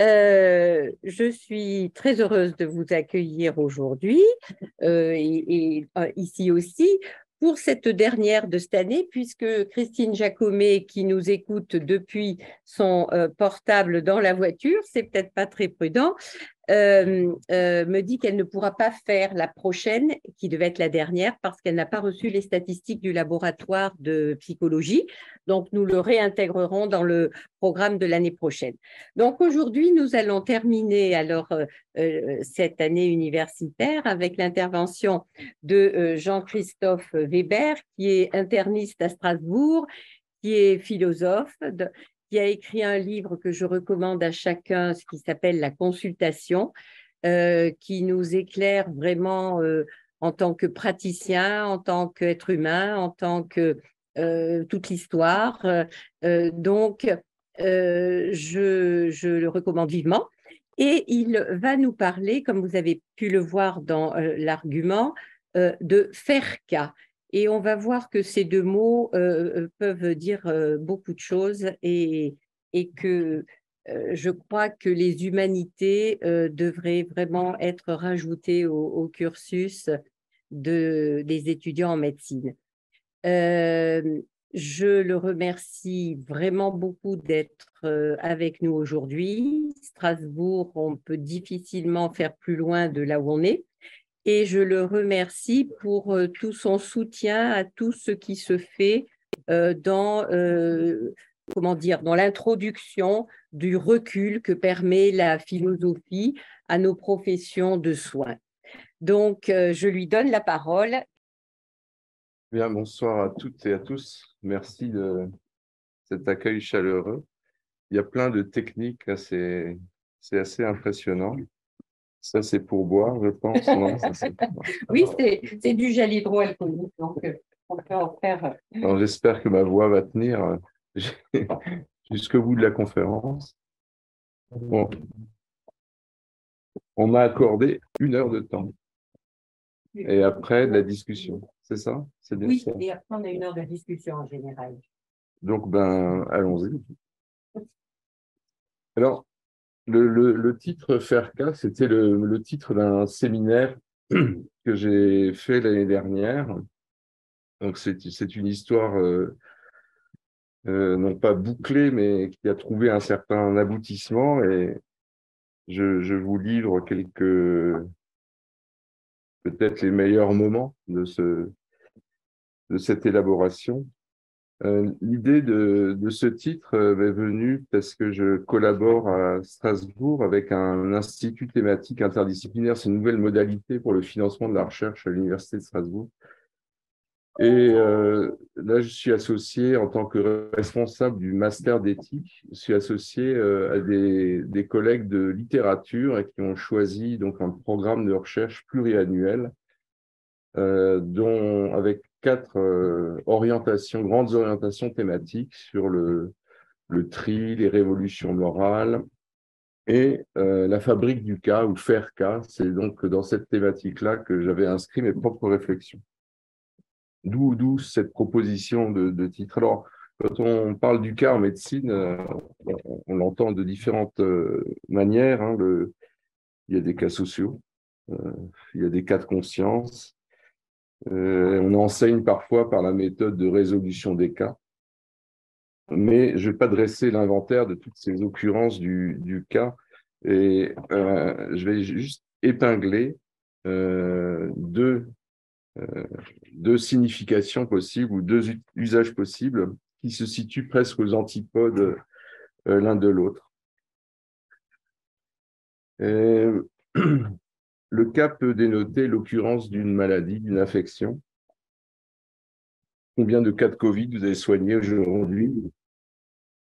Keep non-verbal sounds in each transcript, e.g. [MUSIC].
Euh, je suis très heureuse de vous accueillir aujourd'hui euh, et, euh, ici aussi pour cette dernière de cette année, puisque Christine Jacomet, qui nous écoute depuis son portable dans la voiture, c'est peut-être pas très prudent, euh, euh, me dit qu'elle ne pourra pas faire la prochaine, qui devait être la dernière, parce qu'elle n'a pas reçu les statistiques du laboratoire de psychologie. Donc, nous le réintégrerons dans le programme de l'année prochaine. Donc, aujourd'hui, nous allons terminer alors euh, cette année universitaire avec l'intervention de Jean-Christophe Weber, qui est interniste à Strasbourg, qui est philosophe, qui a écrit un livre que je recommande à chacun, ce qui s'appelle La consultation, euh, qui nous éclaire vraiment euh, en tant que praticien, en tant qu'être humain, en tant que euh, toute l'histoire. donc, je, je, le recommande vivement. Et il va nous parler, comme vous avez pu le voir dans l'argument, de faire cas. Et on va voir que ces deux mots euh, euh, peuvent dire euh, beaucoup de choses et, et que je crois que les humanités devraient vraiment être rajoutées au, cursus de, des étudiants en médecine. je le remercie vraiment beaucoup d'être avec nous aujourd'hui. Strasbourg, on peut difficilement faire plus loin de là où on est et je le remercie pour euh, tout son soutien à tout ce qui se fait euh, dans, euh, comment dire, dans l'introduction du recul que permet la philosophie à nos professions de soins. Donc, je lui donne la parole. Bien, bonsoir à toutes et à tous. Merci de cet accueil chaleureux. Il y a plein de techniques, c'est assez impressionnant. Ça, c'est pour boire, je pense. [LAUGHS] oui, c'est du gel hydroalcoolique, donc euh, on peut en faire. Euh, j'espère que ma voix va tenir euh, [LAUGHS] jusqu'au bout de la conférence. Bon. On m'a accordé une heure de temps. Et après, de la discussion. C'est ça? Oui, et après, on a une heure de discussion en général. Donc, ben, allons-y. Alors, le, titre Faire c'était le, titre d'un séminaire [CLEARS THROAT] que j'ai fait l'année dernière. Donc, c'est une histoire euh, euh, non pas bouclée, mais qui a trouvé un certain aboutissement. Et je, vous livre quelques, peut-être les meilleurs moments de, ce, de cette élaboration. Euh, l'idée de, ce titre euh, m'est venue parce que je collabore à Strasbourg avec un institut thématique interdisciplinaire. C'est une nouvelle modalité pour le financement de la recherche à l'Université de Strasbourg. Et euh, là, je suis associé en tant que responsable du master d'éthique. Je suis associé à des, collègues de littérature qui ont choisi donc un programme de recherche pluriannuel, dont avec quatre euh, orientations, grandes orientations thématiques sur le, le tri, les révolutions morales et euh, la fabrique du cas ou faire cas. C'est donc dans cette thématique-là que j'avais inscrit mes propres réflexions. D'où cette proposition de, titre. Alors, quand on parle du cas en médecine, euh, on, l'entend de différentes manières. Hein, il y a des cas sociaux, il y a des cas de conscience, euh, on enseigne parfois par la méthode de résolution des cas, mais je ne vais pas dresser l'inventaire de toutes ces occurrences du, cas et euh, je vais juste épingler euh, deux, deux significations possibles ou deux usages possibles qui se situent presque aux antipodes l'un de l'autre. [CLEARS THROAT] Le cas peut dénoter l'occurrence d'une maladie, d'une infection. Combien de cas de Covid vous avez soignés aujourd'hui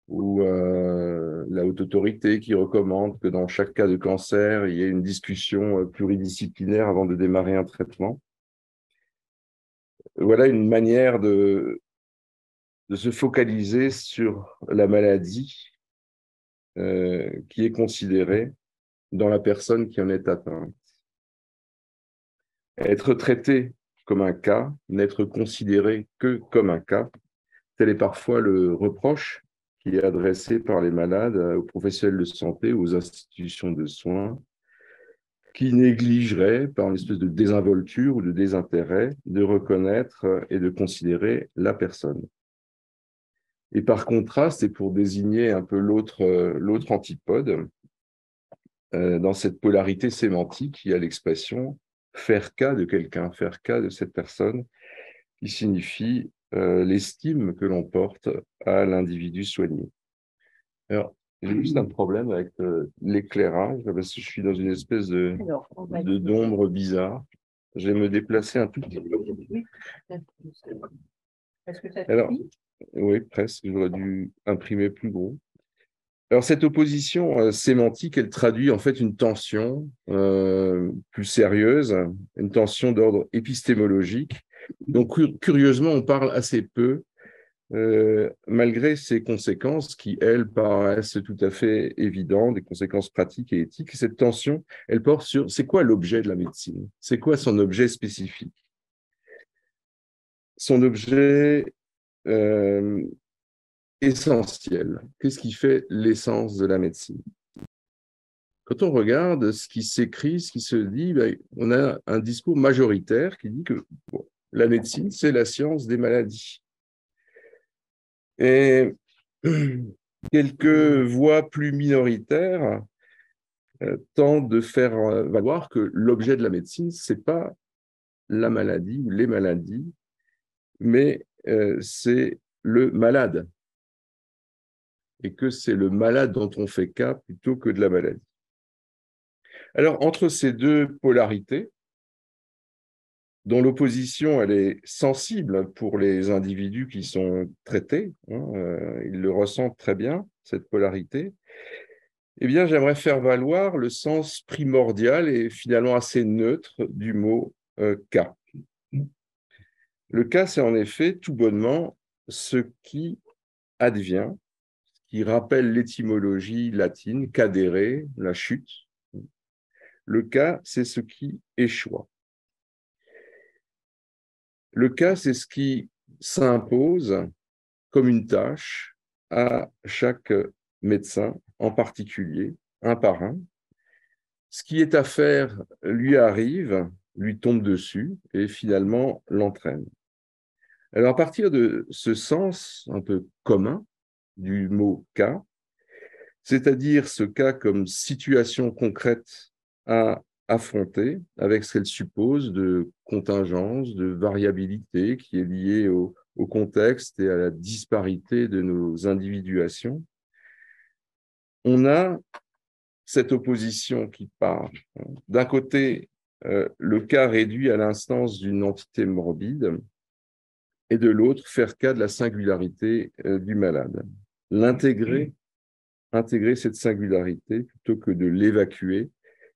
Ou euh, la haute autorité qui recommande que dans chaque cas de cancer, il y ait une discussion euh, pluridisciplinaire avant de démarrer un traitement? Voilà une manière de, de se focaliser sur la maladie euh, qui est considérée dans la personne qui en est atteinte. Être traité comme un cas, n'être considéré que comme un cas, tel est parfois le reproche qui est adressée par les malades aux professionnels de santé, aux institutions de soins, qui négligeraient, par une espèce de désinvolture ou de désintérêt, de reconnaître et de considérer la personne. Et par contraste, et pour désigner un peu l'autre l'autre antipode, euh, dans cette polarité sémantique, il y a l'expression faire cas de quelqu'un, faire cas de cette personne, qui signifie euh, l'estime que l'on porte à l'individu soigné. Alors, j'ai juste un problème avec euh, l'éclairage, parce que je suis dans une espèce de, d'ombre bizarre. Je vais me déplacer un tout petit peu. Est-ce que ça Alors, oui, presque. J'aurais dû imprimer plus gros. Alors, cette opposition euh, sémantique, elle traduit en fait une tension euh, plus sérieuse, une tension d'ordre épistémologique. Donc, curieusement, on parle assez peu, euh, malgré ces conséquences qui, elles, paraissent tout à fait évidentes, des conséquences pratiques et éthiques. Cette tension, elle porte sur c'est quoi l'objet de la médecine? C'est quoi son objet spécifique? Son objet essentiel. Qu'est-ce qui fait l'essence de la médecine? Quand on regarde ce qui s'écrit, ce qui se dit, ben, on a un discours majoritaire qui dit que la médecine, c'est la science des maladies. Et [CLEARS THROAT] quelques voix plus minoritaires euh, tentent de faire euh, valoir que l'objet de la médecine, c'est pas la maladie ou les maladies, mais euh, c'est le malade et que c'est le malade dont on fait cas plutôt que de la maladie. Alors, entre ces deux polarités, dont l'opposition elle est sensible pour les individus qui sont traités, hein, euh, ils le ressentent très bien, cette polarité, eh bien, j'aimerais faire valoir le sens primordial et finalement assez neutre du mot euh, cas. Le cas, c'est en effet tout bonnement ce qui advient qui rappelle l'étymologie latine, cadere, la chute. Le cas, c'est ce qui échoue. Le cas, c'est ce qui s'impose comme une tâche à chaque médecin, en particulier, un par un. Ce qui est à faire lui arrive, lui tombe dessus et finalement l'entraîne. Alors à partir de ce sens un peu commun, du mot cas, c'est-à-dire ce cas comme situation concrète à affronter avec ce qu'elle suppose de contingence, de variabilité qui est liée au, contexte et à la disparité de nos individuations. On a cette opposition qui part. D'un côté, euh, le cas réduit à l'instance d'une entité morbide, et de l'autre, faire cas de la singularité euh, du malade l'intégrer, intégrer cette singularité plutôt que de l'évacuer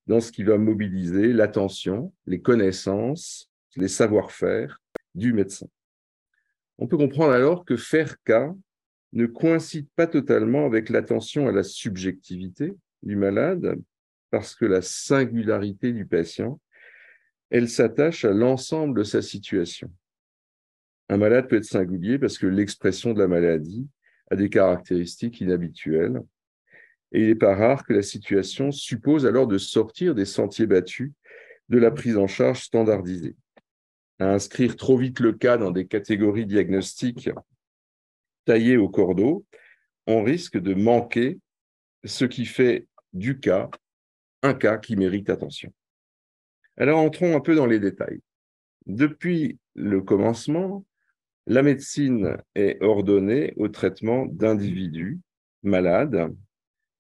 dans ce qui va mobiliser l'attention, les connaissances, les savoir-faire du médecin. On peut comprendre alors que faire cas ne coïncide pas totalement avec l'attention à la subjectivité du malade, parce que la singularité du patient, elle s'attache à l'ensemble de sa situation. Un malade peut être singulier parce que l'expression de la maladie a des caractéristiques inhabituelles. Et il n'est pas rare que la situation suppose alors de sortir des sentiers battus de la prise en charge standardisée. À inscrire trop vite le cas dans des catégories diagnostiques taillées au cordeau, on risque de manquer ce qui fait du cas un cas qui mérite attention. Alors entrons un peu dans les détails. Depuis le commencement, la médecine est ordonnée au traitement d'individus malades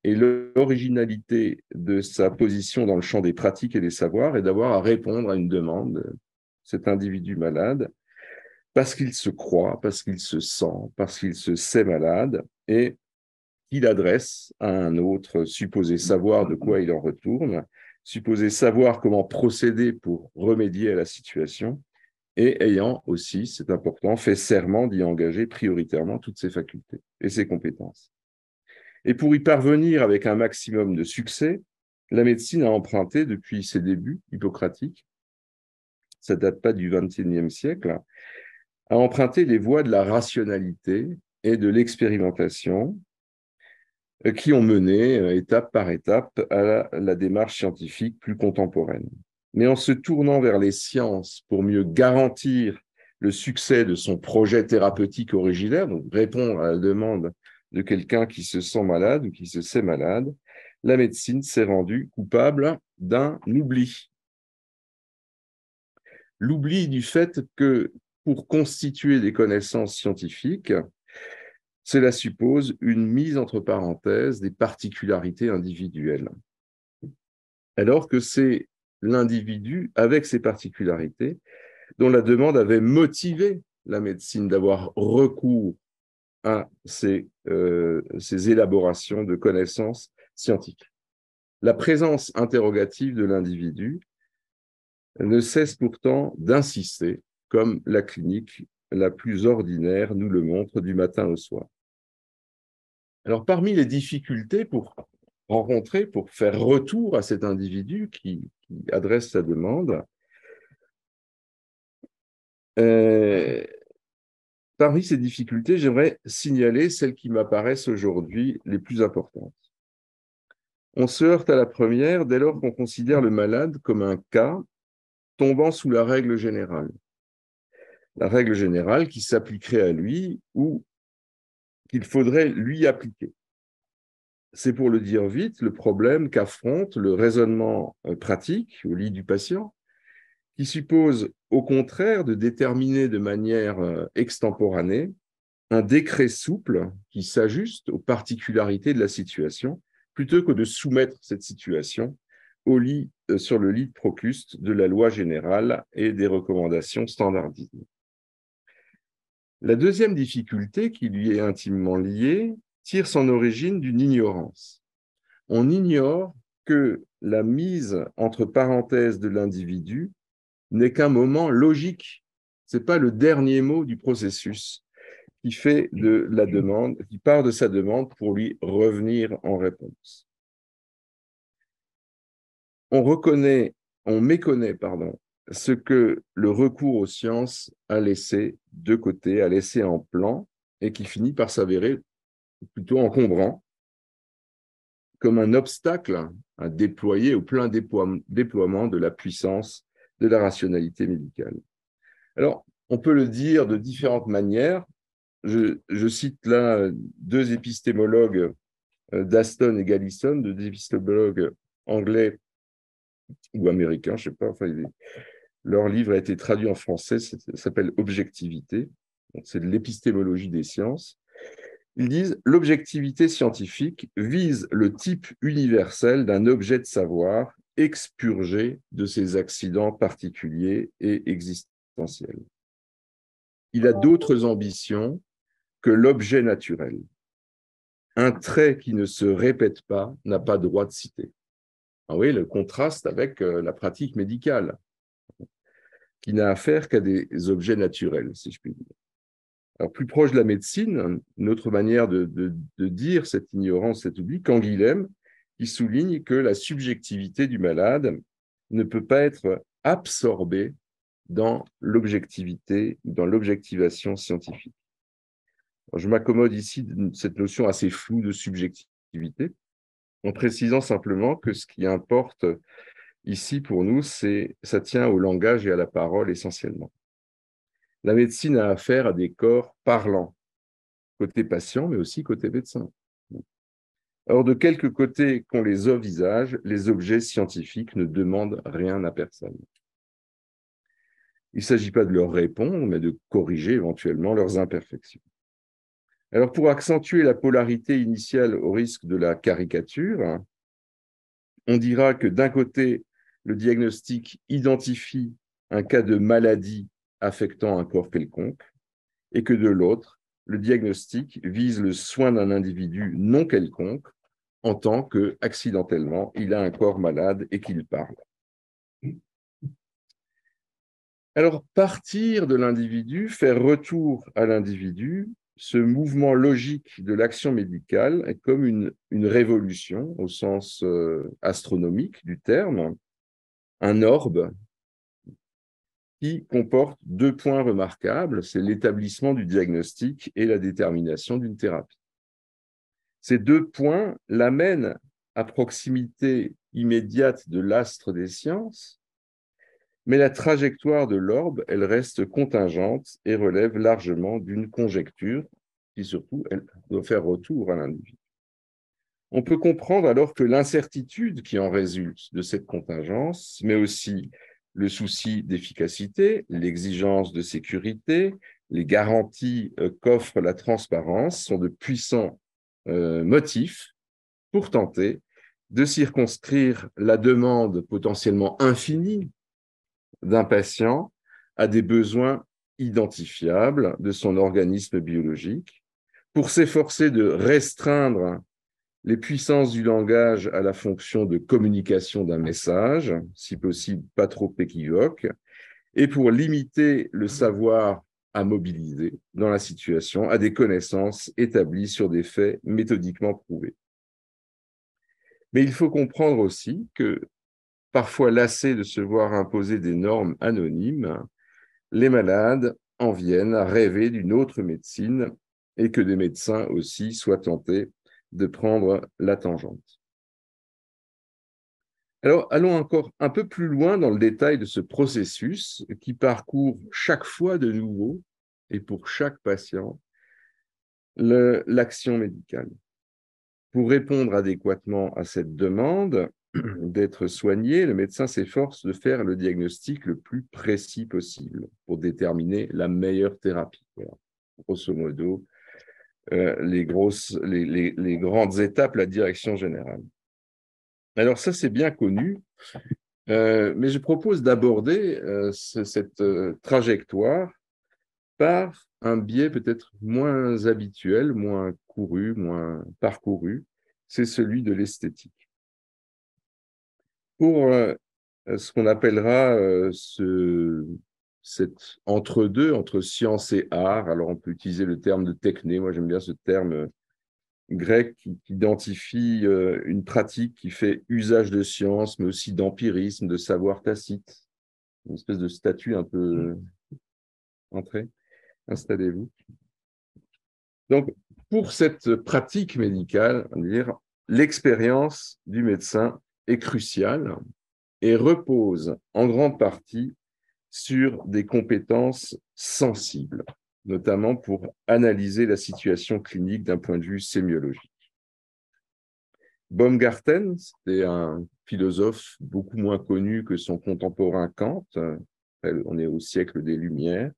et l'originalité de sa position dans le champ des pratiques et des savoirs est d'avoir à répondre à une demande, cet individu malade, parce qu'il se croit, parce qu'il se sent, parce qu'il se sait malade et qu'il adresse à un autre supposé savoir de quoi il en retourne, supposé savoir comment procéder pour remédier à la situation et ayant aussi, c'est important, fait serment d'y engager prioritairement toutes ses facultés et ses compétences. Et pour y parvenir avec un maximum de succès, la médecine a emprunté depuis ses débuts hippocratiques, ça date pas du XXIe siècle, a emprunté les voies de la rationalité et de l'expérimentation euh, qui ont mené euh, étape par étape à la, démarche scientifique plus contemporaine. Mais en se tournant vers les sciences pour mieux garantir le succès de son projet thérapeutique originaire, donc répondre à la demande de quelqu'un qui se sent malade ou qui se sait malade, la médecine s'est rendue coupable d'un oubli. L'oubli du fait que pour constituer des connaissances scientifiques, cela suppose une mise entre parenthèses des particularités individuelles. Alors que c'est l'individu, avec ses particularités, dont la demande avait motivé la médecine d'avoir recours à ces, euh, ces, élaborations de connaissances scientifiques. La présence interrogative de l'individu ne cesse pourtant d'insister, comme la clinique la plus ordinaire nous le montre du matin au soir. Alors, parmi les difficultés pour rencontrer, pour faire retour à cet individu qui, adresse sa demande, euh, parmi ces difficultés, j'aimerais signaler celles qui m'apparaissent aujourd'hui les plus importantes. On se heurte à la première dès lors qu'on considère le malade comme un cas tombant sous la règle générale. La règle générale qui s'appliquerait à lui ou qu'il faudrait lui appliquer. C'est pour le dire vite le problème qu'affronte le raisonnement euh, pratique au lit du patient, qui suppose au contraire de déterminer de manière euh, extemporanée un décret souple qui s'ajuste aux particularités de la situation, plutôt que de soumettre cette situation au lit, euh, sur le lit de Procuste de la loi générale et des recommandations standardisées. La deuxième difficulté qui lui est intimement liée tire son origine d'une ignorance. On ignore que la mise entre parenthèses de l'individu n'est qu'un moment logique. Ce n'est pas le dernier mot du processus qui fait de la demande, qui part de sa demande pour lui revenir en réponse. On reconnaît, on méconnaît, pardon, ce que le recours aux sciences a laissé de côté, a laissé en plan, et qui finit par s'avérer plutôt encombrant, comme un obstacle à déployer au plein déploiement de la puissance de la rationalité médicale. Alors, on peut le dire de différentes manières. Je, cite là deux épistémologues, euh, d'Aston et Gallison, deux épistémologues anglais ou américains, je ne sais pas, enfin, leur livre a été traduit en français, ça s'appelle Objectivité. C'est de l'épistémologie des sciences. Ils disent l'objectivité scientifique vise le type universel d'un objet de savoir expurgé de ses accidents particuliers et existentiels. Il a d'autres ambitions que l'objet naturel. Un trait qui ne se répète pas n'a pas droit de citer. Ah oui, le contraste avec euh, la pratique médicale qui n'a affaire qu'à des objets naturels, si je puis dire. Plus proche de la médecine, une autre manière de, dire cette ignorance, cet oubli, Canguilhem, qui souligne que la subjectivité du malade ne peut pas être absorbée dans l'objectivité, dans l'objectivation scientifique. je m'accommode ici de cette notion assez floue de subjectivité, en précisant simplement que ce qui importe Ici, pour nous, ça tient au langage et à la parole essentiellement. La médecine a affaire à des corps parlants, côté patient, mais aussi côté médecin. Or, de quelque côté qu'on les visage, les objets scientifiques ne demandent rien à personne. Il ne s'agit pas de leur répondre, mais de corriger éventuellement leurs imperfections. Alors, pour accentuer la polarité initiale au risque de la caricature, on dira que d'un côté, le diagnostic identifie un cas de maladie affectant un corps quelconque, et que de l'autre, le diagnostic vise le soin d'un individu non quelconque en tant que, accidentellement, il a un corps malade et qu'il parle. Alors, partir de l'individu, faire retour à l'individu, ce mouvement logique de l'action médicale est comme une, révolution au sens euh, astronomique du terme, un orbe qui comporte deux points remarquables, c'est l'établissement du diagnostic et la détermination d'une thérapie. Ces deux points l'amènent à proximité immédiate de l'astre des sciences, mais la trajectoire de l'orbe, elle reste contingente et relève largement d'une conjecture qui surtout, elle doit faire retour à l'individu. On peut comprendre alors que l'incertitude qui en résulte de cette contingence, mais aussi le souci d'efficacité, l'exigence de sécurité, les garanties euh, qu'offre la transparence sont de puissants euh, motifs pour tenter de circonscrire la demande potentiellement infinie d'un patient à des besoins identifiables de son organisme biologique, pour s'efforcer de restreindre les puissances du langage à la fonction de communication d'un message, si possible pas trop équivoque, et pour limiter le savoir à mobiliser dans la situation à des connaissances établies sur des faits méthodiquement prouvés. Mais il faut comprendre aussi que, parfois lassés de se voir imposer des normes anonymes, les malades en viennent à rêver d'une autre médecine et que des médecins aussi soient tentés de prendre la tangente. Alors, allons encore un peu plus loin dans le détail de ce processus qui parcourt chaque fois de nouveau et pour chaque patient l'action médicale. Pour répondre adéquatement à cette demande [CLEARS THROAT] d'être soigné, le médecin s'efforce de faire le diagnostic le plus précis possible pour déterminer la meilleure thérapie. Grosso modo, euh, les, grosses, les, les, grandes étapes, la direction générale. Alors ça, c'est bien connu, euh, mais je propose d'aborder euh, cette trajectoire par un biais peut-être moins habituel, moins couru, moins parcouru, c'est celui de l'esthétique. Pour ce qu'on appellera ce, cet entre-deux, entre science et art, alors on peut utiliser le terme de techné, moi j'aime bien ce terme euh, grec qui, identifie une pratique qui fait usage de science, mais aussi d'empirisme, de savoir tacite, une espèce de statut un peu mmh. entré. Installez-vous. Donc, pour cette pratique médicale, l'expérience du médecin est cruciale et repose en grande partie sur des compétences sensibles, notamment pour analyser la situation clinique d'un point de vue sémiologique. Baumgarten, c'était un philosophe beaucoup moins connu que son contemporain Kant, on est au siècle des Lumières,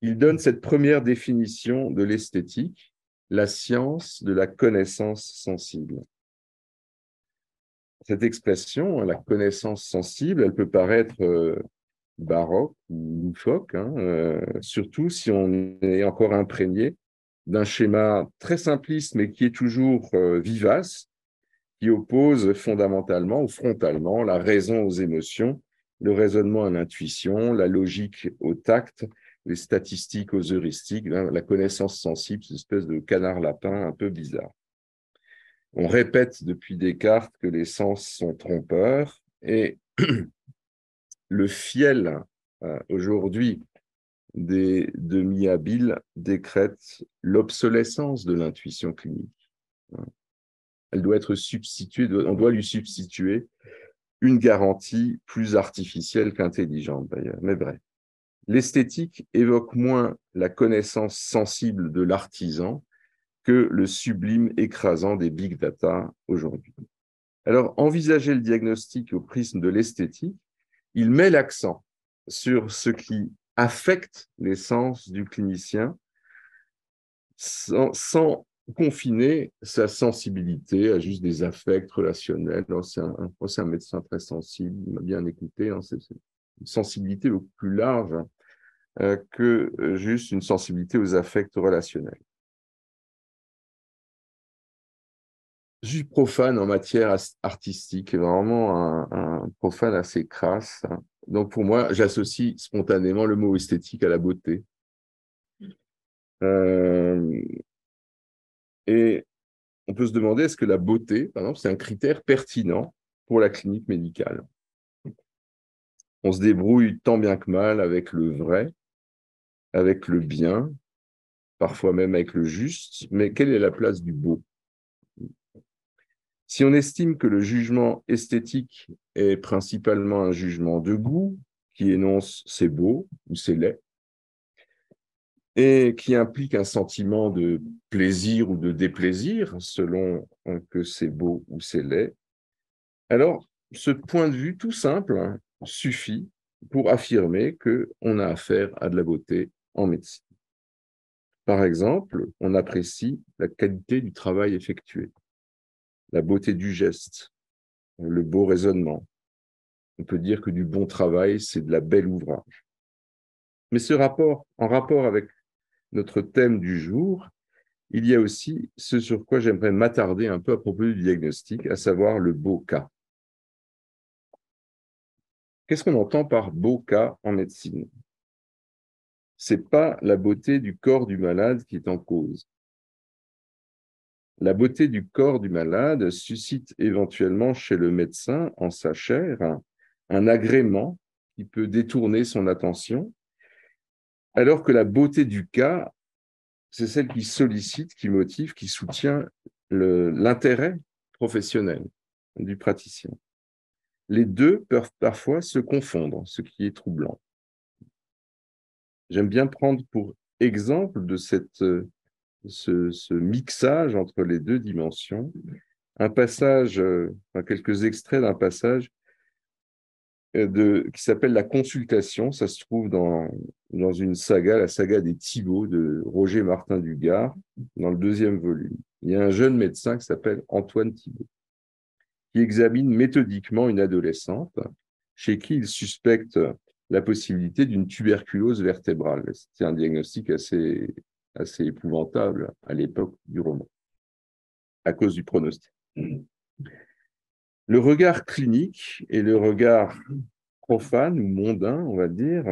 il donne cette première définition de l'esthétique, la science de la connaissance sensible. Cette expression, la connaissance sensible, elle peut paraître euh, baroque ou loufoque, hein, euh, surtout si on est encore imprégné d'un schéma très simpliste, mais qui est toujours euh, vivace, qui oppose fondamentalement ou frontalement la raison aux émotions, le raisonnement à l'intuition, la logique au tact, les statistiques aux heuristiques, hein, la connaissance sensible, cette espèce de canard-lapin un peu bizarre. On répète depuis Descartes que les sens sont trompeurs et [CLEARS THROAT] le fiel euh, aujourd'hui des demi-habiles décrète l'obsolescence de l'intuition clinique. Elle doit être substituée, on doit lui substituer une garantie plus artificielle qu'intelligente d'ailleurs, mais bref. L'esthétique évoque moins la connaissance sensible de l'artisan que le sublime écrasant des big data aujourd'hui. Alors, envisager le diagnostic au prisme de l'esthétique, il met l'accent sur ce qui affecte l'essence du clinicien sans, confiner sa sensibilité à juste des affects relationnels. C'est un, médecin très sensible, il m'a bien écouté. Hein, c'est une sensibilité beaucoup plus large euh, que euh, juste une sensibilité aux affects relationnels. Suis profane en matière artistique, vraiment un, profane assez crasse. Donc pour moi, j'associe spontanément le mot esthétique à la beauté. Euh, et on peut se demander, est-ce que la beauté, par exemple, c'est un critère pertinent pour la clinique médicale? On se débrouille tant bien que mal avec le vrai, avec le bien, parfois même avec le juste, mais quelle est la place du beau? Si on estime que le jugement esthétique est principalement un jugement de goût, qui énonce c'est beau ou c'est laid, et qui implique un sentiment de plaisir ou de déplaisir selon que c'est beau ou c'est laid, alors ce point de vue tout simple suffit pour affirmer qu'on a affaire à de la beauté en médecine. Par exemple, on apprécie la qualité du travail effectué, la beauté du geste, le beau raisonnement. On peut dire que du bon travail, c'est de la belle ouvrage. Mais ce rapport, en rapport avec notre thème du jour, il y a aussi ce sur quoi j'aimerais m'attarder un peu à propos du diagnostic, à savoir le beau cas. Qu'est-ce qu'on entend par beau cas en médecine? C'est pas la beauté du corps du malade qui est en cause. La beauté du corps du malade suscite éventuellement chez le médecin, en sa chair, un agrément qui peut détourner son attention alors que la beauté du cas, c'est celle qui sollicite, qui motive, qui soutient l'intérêt professionnel du praticien. Les deux peuvent parfois se confondre, ce qui est troublant. J'aime bien prendre pour exemple de cette, ce, mixage entre les deux dimensions un passage, quelques extraits d'un passage de, qui s'appelle La Consultation. Ça se trouve dans, dans une saga, la saga des Thibauts de Roger Martin Dugard, dans le deuxième volume. Il y a un jeune médecin qui s'appelle Antoine Thibault, qui examine méthodiquement une adolescente chez qui il suspecte la possibilité d'une tuberculose vertébrale. C'était un diagnostic assez, assez épouvantable à l'époque du roman, à cause du pronostic. Le regard clinique et le regard profane ou mondain, on va dire,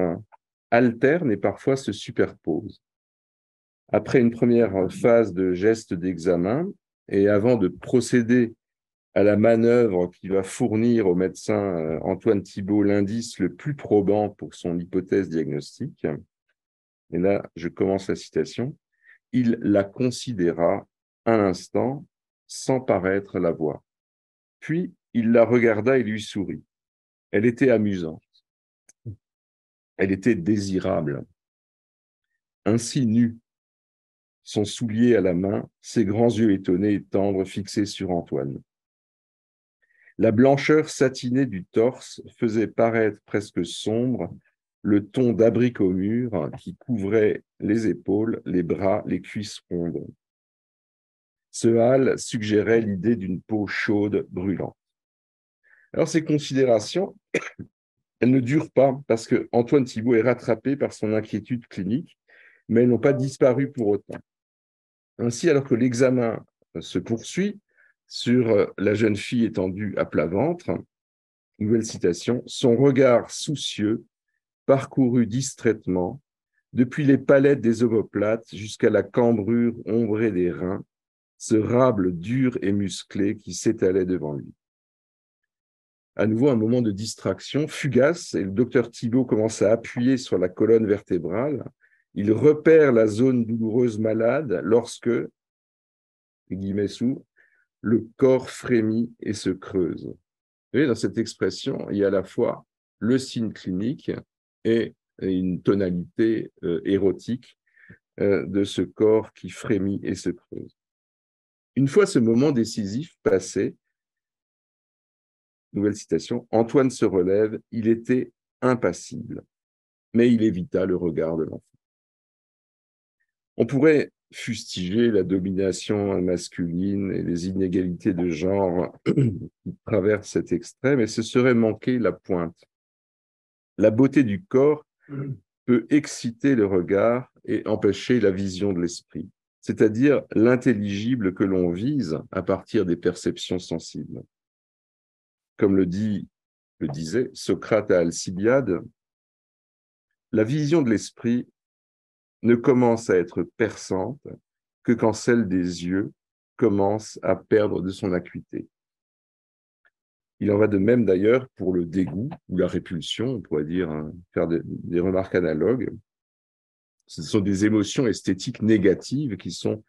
alternent et parfois se superposent. Après une première phase de geste d'examen et avant de procéder à la manœuvre qui va fournir au médecin euh, Antoine Thibault l'indice le plus probant pour son hypothèse diagnostique, et là je commence la citation, il la considéra un instant sans paraître la voir. Puis il la regarda et lui sourit. Elle était amusante. Elle était désirable. Ainsi nue, son soulier à la main, ses grands yeux étonnés et tendres fixés sur Antoine. La blancheur satinée du torse faisait paraître presque sombre le ton d'abricot mûr qui couvrait les épaules, les bras, les cuisses rondes. Ce hâle suggérait l'idée d'une peau chaude, brûlante. Alors, ces considérations, [COUGHS] elles ne durent pas parce que Antoine Thibault est rattrapé par son inquiétude clinique, mais elles n'ont pas disparu pour autant. Ainsi, alors que l'examen se poursuit sur la jeune fille étendue à plat ventre, nouvelle citation, son regard soucieux parcourut distraitement depuis les palettes des omoplates jusqu'à la cambrure ombrée des reins, ce rable dur et musclé qui s'étalait devant lui à nouveau un moment de distraction fugace et le docteur Thibault commence à appuyer sur la colonne vertébrale. Il repère la zone douloureuse malade lorsque, guillemets le corps frémit et se creuse. Vous voyez, dans cette expression, il y a à la fois le signe clinique et une tonalité euh, érotique euh, de ce corps qui frémit et se creuse. Une fois ce moment décisif passé, Nouvelle citation, Antoine se relève, il était impassible, mais il évita le regard de l'enfant. On pourrait fustiger la domination masculine et les inégalités de genre [CLEARS THROAT] qui traversent cet extrait, mais ce serait manquer la pointe. La beauté du corps peut exciter le regard et empêcher la vision de l'esprit, c'est-à-dire l'intelligible que l'on vise à partir des perceptions sensibles comme le dit, le disait Socrate à Alcibiade, la vision de l'esprit ne commence à être perçante que quand celle des yeux commence à perdre de son acuité. Il en va de même d'ailleurs pour le dégoût ou la répulsion, on pourrait dire, hein, faire des remarques analogues. Ce sont des émotions esthétiques négatives qui sont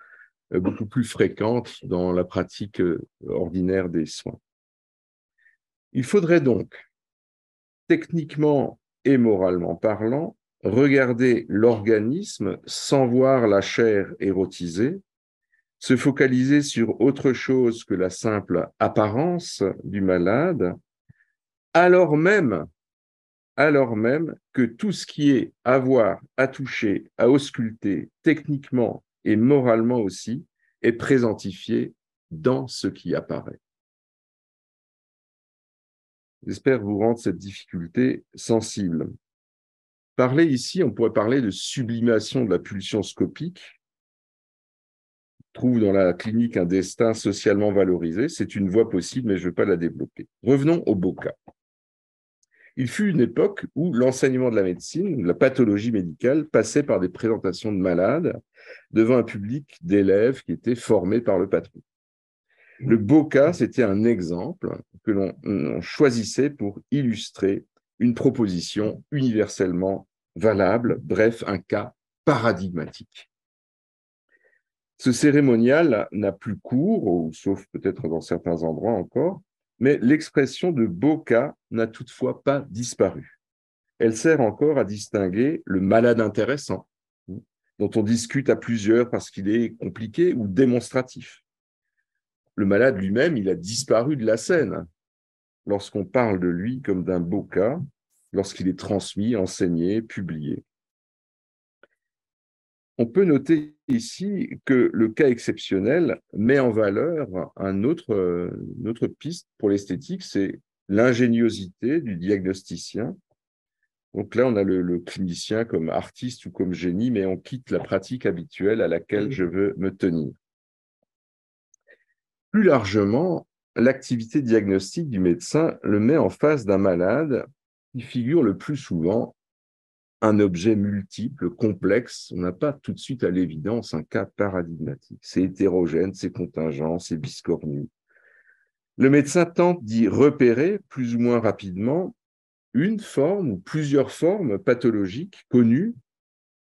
beaucoup plus fréquente dans la pratique ordinaire des soins. Il faudrait donc, techniquement et moralement parlant, regarder l'organisme sans voir la chair érotisée, se focaliser sur autre chose que la simple apparence du malade, alors même, que tout ce qui est à à toucher, à ausculter, techniquement et moralement aussi, est présentifié dans ce qui apparaît. J'espère vous rendre cette difficulté sensible. Parler ici, on pourrait parler de sublimation de la pulsion scopique. Trouve dans la clinique un destin socialement valorisé. C'est une voie possible, mais je ne veux pas la développer. Revenons au BOCA. Il fut une époque où l'enseignement de la médecine, la pathologie médicale, passait par des présentations de malades devant un public d'élèves qui étaient formés par le patron. Le BOCA, c'était un exemple que l'on choisissait pour illustrer une proposition universellement valable, bref, un cas paradigmatique. Ce cérémonial n'a plus cours, sauf peut-être dans certains endroits encore, mais l'expression de cas n'a toutefois pas disparu. Elle sert encore à distinguer le malade intéressant, dont on discute à plusieurs parce qu'il est compliqué ou démonstratif. Le malade lui-même, il a disparu de la scène lorsqu'on parle de lui comme d'un cas, lorsqu'il est transmis, enseigné, publié. On peut noter ici que le cas exceptionnel met en valeur un autre, une autre piste pour l'esthétique, c'est l'ingéniosité du diagnosticien. Donc là, on a le, le, clinicien comme artiste ou comme génie, mais on quitte la pratique habituelle à laquelle je veux me tenir. Plus largement, l'activité diagnostique du médecin le met en face d'un malade qui figure le plus souvent un objet multiple, complexe. On n'a pas tout de suite à l'évidence un cas paradigmatique. C'est hétérogène, c'est contingent, c'est biscornu. Le médecin tente d'y repérer plus ou moins rapidement une forme ou plusieurs formes pathologiques connues,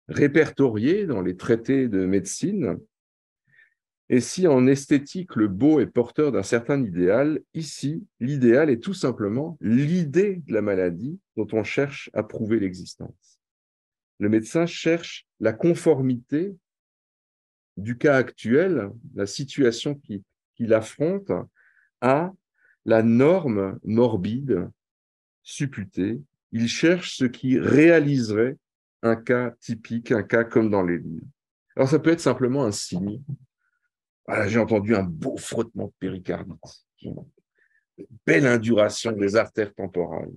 répertoriées dans les traités de médecine, et si en esthétique, le beau est porteur d'un certain idéal, ici, l'idéal est tout simplement l'idée de la maladie dont on cherche à prouver l'existence. Le médecin cherche la conformité du cas actuel, la situation qu'il affronte, à la norme morbide supputée. Il cherche ce qui réaliserait un cas typique, un cas comme dans les livres. Alors ça peut être simplement un signe, j'ai entendu un beau frottement de péricardite, une belle induration des artères temporales.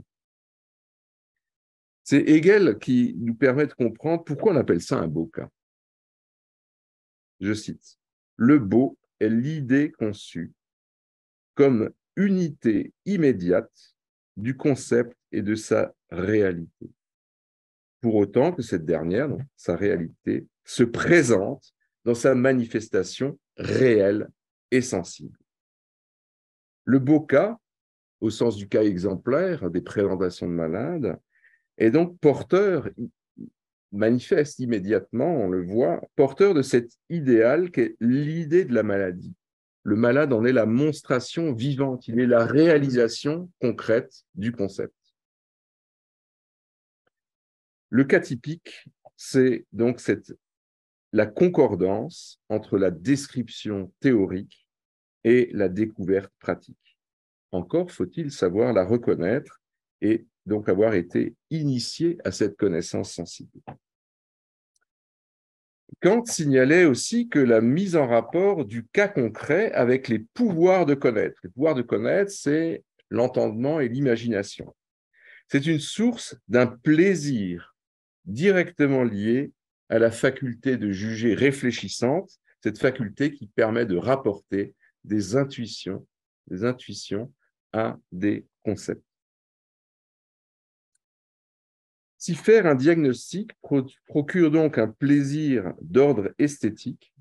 C'est Hegel qui nous permet de comprendre pourquoi on appelle ça un beau cas. Je cite, Le beau est l'idée conçue comme unité immédiate du concept et de sa réalité. Pour autant que cette dernière, sa réalité, se présente dans sa manifestation réel et sensible. Le beau cas, au sens du cas exemplaire des présentations de malades, est donc porteur, manifeste immédiatement, on le voit, porteur de cet idéal qu'est l'idée de la maladie. Le malade en est la monstration vivante, il est la réalisation concrète du concept. Le cas typique, c'est donc cette la concordance entre la description théorique et la découverte pratique. Encore faut-il savoir la reconnaître et donc avoir été initié à cette connaissance sensible. Kant signalait aussi que la mise en rapport du cas concret avec les pouvoirs de connaître. Les pouvoirs de connaître, c'est l'entendement et l'imagination. C'est une source d'un plaisir directement lié à la faculté de juger réfléchissante, cette faculté qui permet de rapporter des intuitions, des intuitions à des concepts. Si faire un diagnostic procure donc un plaisir d'ordre esthétique,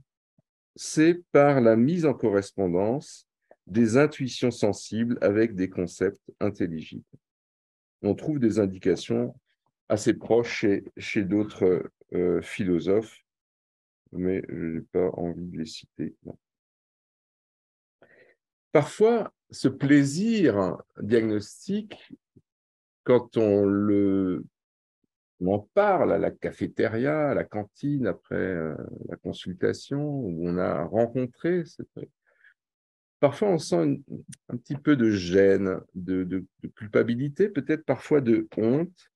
c'est par la mise en correspondance des intuitions sensibles avec des concepts intelligibles. On trouve des indications assez proches chez, d'autres euh, philosophes mais je n'ai pas envie de les citer. Parfois, ce plaisir diagnostique, quand on le on en parle à la cafétéria, à la cantine après euh, la consultation, où on a rencontré. Parfois, on sent un petit peu de gêne, de culpabilité, peut-être parfois de honte.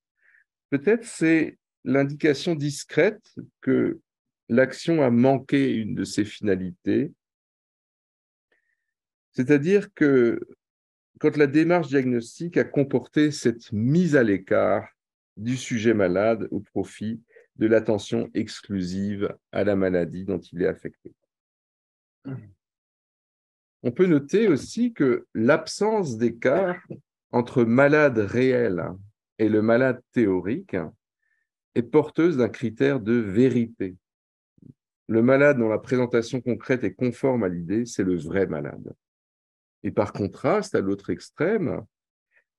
Peut-être c'est l'indication discrète que l'action a manqué une de ses finalités. C'est-à-dire que quand la démarche diagnostique a comporté cette mise à l'écart du sujet malade au profit de l'attention exclusive à la maladie dont il est affecté. On peut noter aussi que l'absence d'écart entre malade réel et le malade théorique est porteuse d'un critère de vérité. Le malade dont la présentation concrète est conforme à l'idée, c'est le vrai malade. Et par contraste, à l'autre extrême,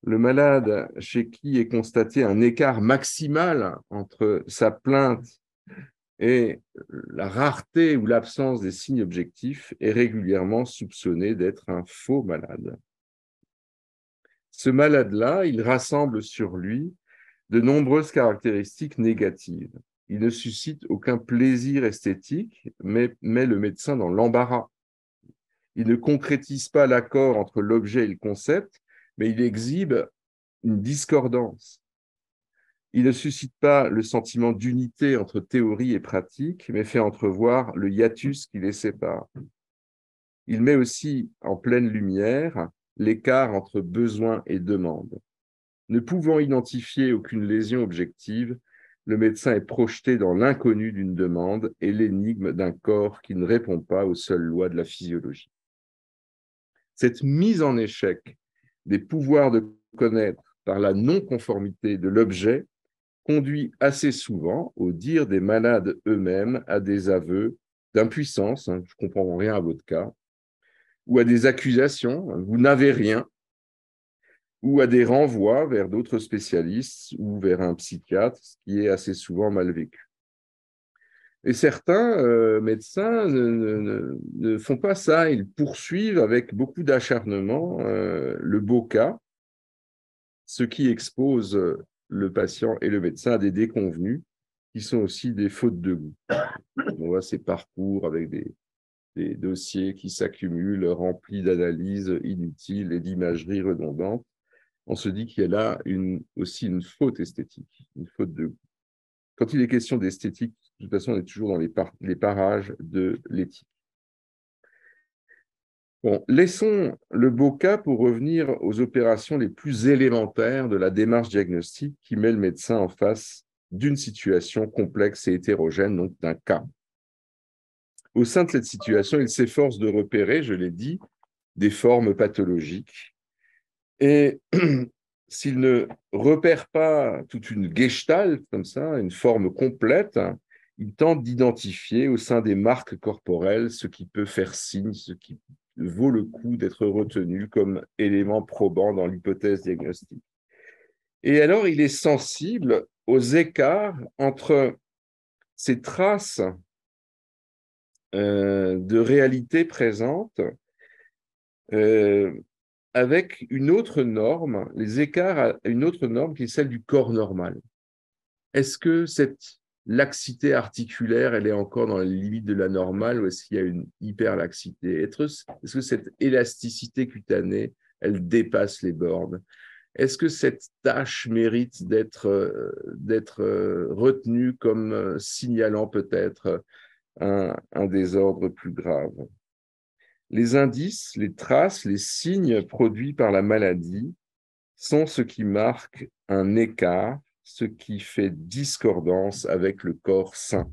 le malade chez qui est constaté un écart maximal entre sa plainte et la rareté ou l'absence des signes objectifs est régulièrement soupçonné d'être un faux malade. Ce malade-là, il rassemble sur lui de nombreuses caractéristiques négatives. Il ne suscite aucun plaisir esthétique, mais met le médecin dans l'embarras. Il ne concrétise pas l'accord entre l'objet et le concept, mais il exhibe une discordance. Il ne suscite pas le sentiment d'unité entre théorie et pratique, mais fait entrevoir le hiatus qui les sépare. Il met aussi en pleine lumière l'écart entre besoin et demande. Ne pouvant identifier aucune lésion objective, le médecin est projeté dans l'inconnu d'une demande et l'énigme d'un corps qui ne répond pas aux seules lois de la physiologie. Cette mise en échec des pouvoirs de connaître par la non-conformité de l'objet conduit assez souvent, au dire des malades eux-mêmes, à des aveux d'impuissance, hein, je ne comprends rien à votre cas, ou à des accusations, hein, vous n'avez rien, ou à des renvois vers d'autres spécialistes ou vers un psychiatre, ce qui est assez souvent mal vécu. Et certains euh, médecins ne, font pas ça, ils poursuivent avec beaucoup d'acharnement euh, le beau cas, ce qui expose le patient et le médecin à des déconvenus qui sont aussi des fautes de goût. On voit ces parcours avec des, dossiers qui s'accumulent, remplis d'analyses inutiles et d'imagerie redondantes. On se dit qu'il y a là aussi une faute esthétique, une faute de Quand il est question d'esthétique, de toute façon, on est toujours dans les, parages de l'éthique. Bon, laissons le beau cas pour revenir aux opérations les plus élémentaires de la démarche diagnostique qui met le médecin en face d'une situation complexe et hétérogène, donc d'un cas. Au sein de cette situation, il s'efforce de repérer, je l'ai dit, des formes pathologiques et [CLEARS THROAT] s'il ne repère pas toute une gestalt comme ça, une forme complète, il tente d'identifier au sein des marques corporelles ce qui peut faire signe, ce qui vaut le coup d'être retenu comme élément probant dans l'hypothèse diagnostique. Et alors, il est sensible aux écarts entre ces traces euh, de réalité présente euh, avec une autre norme, les écarts à une autre norme qui est celle du corps normal. Est-ce que cette laxité articulaire, elle est encore dans les limites de la normale ou est-ce qu'il y a une hyperlaxité? Est-ce que cette élasticité cutanée, elle dépasse les bornes? Est-ce que cette tâche mérite d'être euh, euh, retenue comme euh, signalant peut-être un désordre plus grave? Les indices, les traces, les signes produits par la maladie sont ce qui marque un écart, ce qui fait discordance avec le corps sain.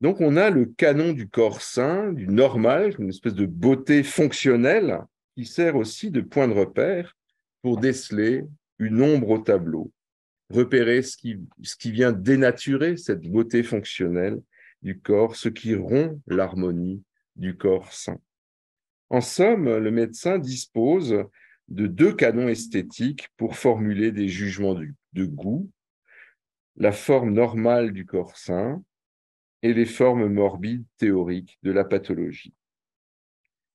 Donc on a le canon du corps sain, du normal, une espèce de beauté fonctionnelle qui sert aussi de point de repère pour déceler une ombre au tableau, repérer ce qui, ce qui vient dénaturer cette beauté fonctionnelle du corps, ce qui rompt l'harmonie du corps sain. En somme, le médecin dispose de deux canons esthétiques pour formuler des jugements de goût, la forme normale du corps sain et les formes morbides théoriques de la pathologie.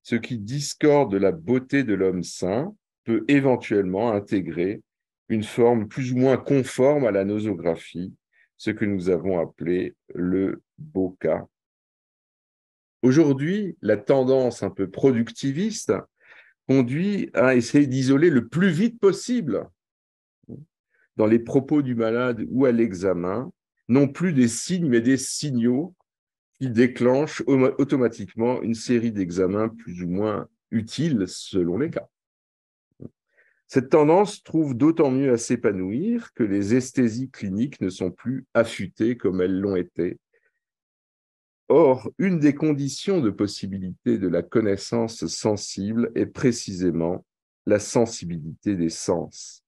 Ce qui discorde de la beauté de l'homme sain peut éventuellement intégrer une forme plus ou moins conforme à la nosographie, ce que nous avons appelé le cas. Aujourd'hui, la tendance un peu productiviste conduit à essayer d'isoler le plus vite possible dans les propos du malade ou à l'examen, non plus des signes, mais des signaux qui déclenchent automatiquement une série d'examens plus ou moins utiles selon les cas. Cette tendance trouve d'autant mieux à s'épanouir que les esthésies cliniques ne sont plus affûtées comme elles l'ont été. Or, une des conditions de possibilité de la connaissance sensible est précisément la sensibilité des sens.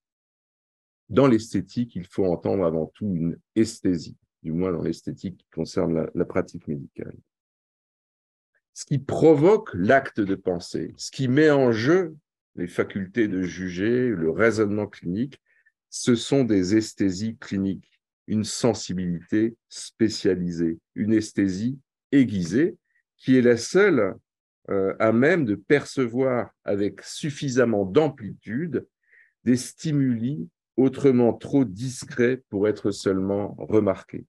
Dans l'esthétique, il faut entendre avant tout une esthésie, du moins dans l'esthétique qui concerne la, pratique médicale. Ce qui provoque l'acte de penser, ce qui met en jeu les facultés de juger, le raisonnement clinique, ce sont des esthésies cliniques, une sensibilité spécialisée, une esthésie aiguisée qui est la seule euh, à même de percevoir avec suffisamment d'amplitude des stimuli autrement trop discrets pour être seulement remarqués.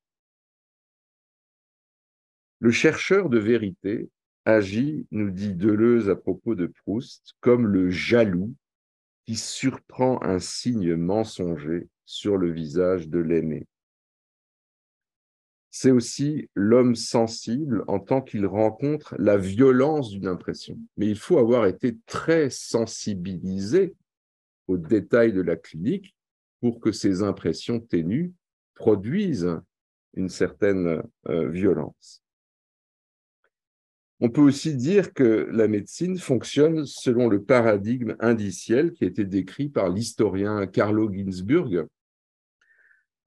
Le chercheur de vérité agit, nous dit Deleuze à propos de Proust, comme le jaloux qui surprend un signe mensonger sur le visage de l'aimé. C'est aussi l'homme sensible en tant qu'il rencontre la violence d'une impression. Mais il faut avoir été très sensibilisé aux détails de la clinique pour que ces impressions ténues produisent une certaine euh, violence. On peut aussi dire que la médecine fonctionne selon le paradigme indiciel qui a été décrit par l'historien Carlo Ginzburg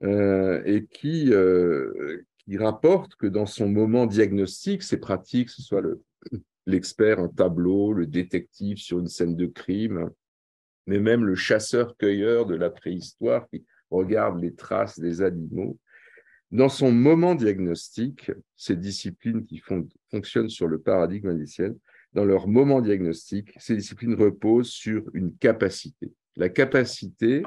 euh, et qui, euh, qui, rapporte que dans son moment diagnostique, ses pratiques, que ce soit l'expert en tableau, le détective sur une scène de crime, mais même le chasseur-cueilleur de la préhistoire qui regarde les traces des animaux, dans son moment diagnostique, ces disciplines qui fonctionnent sur le paradigme indiciel, dans leur moment diagnostique, ces disciplines reposent sur une capacité. La capacité,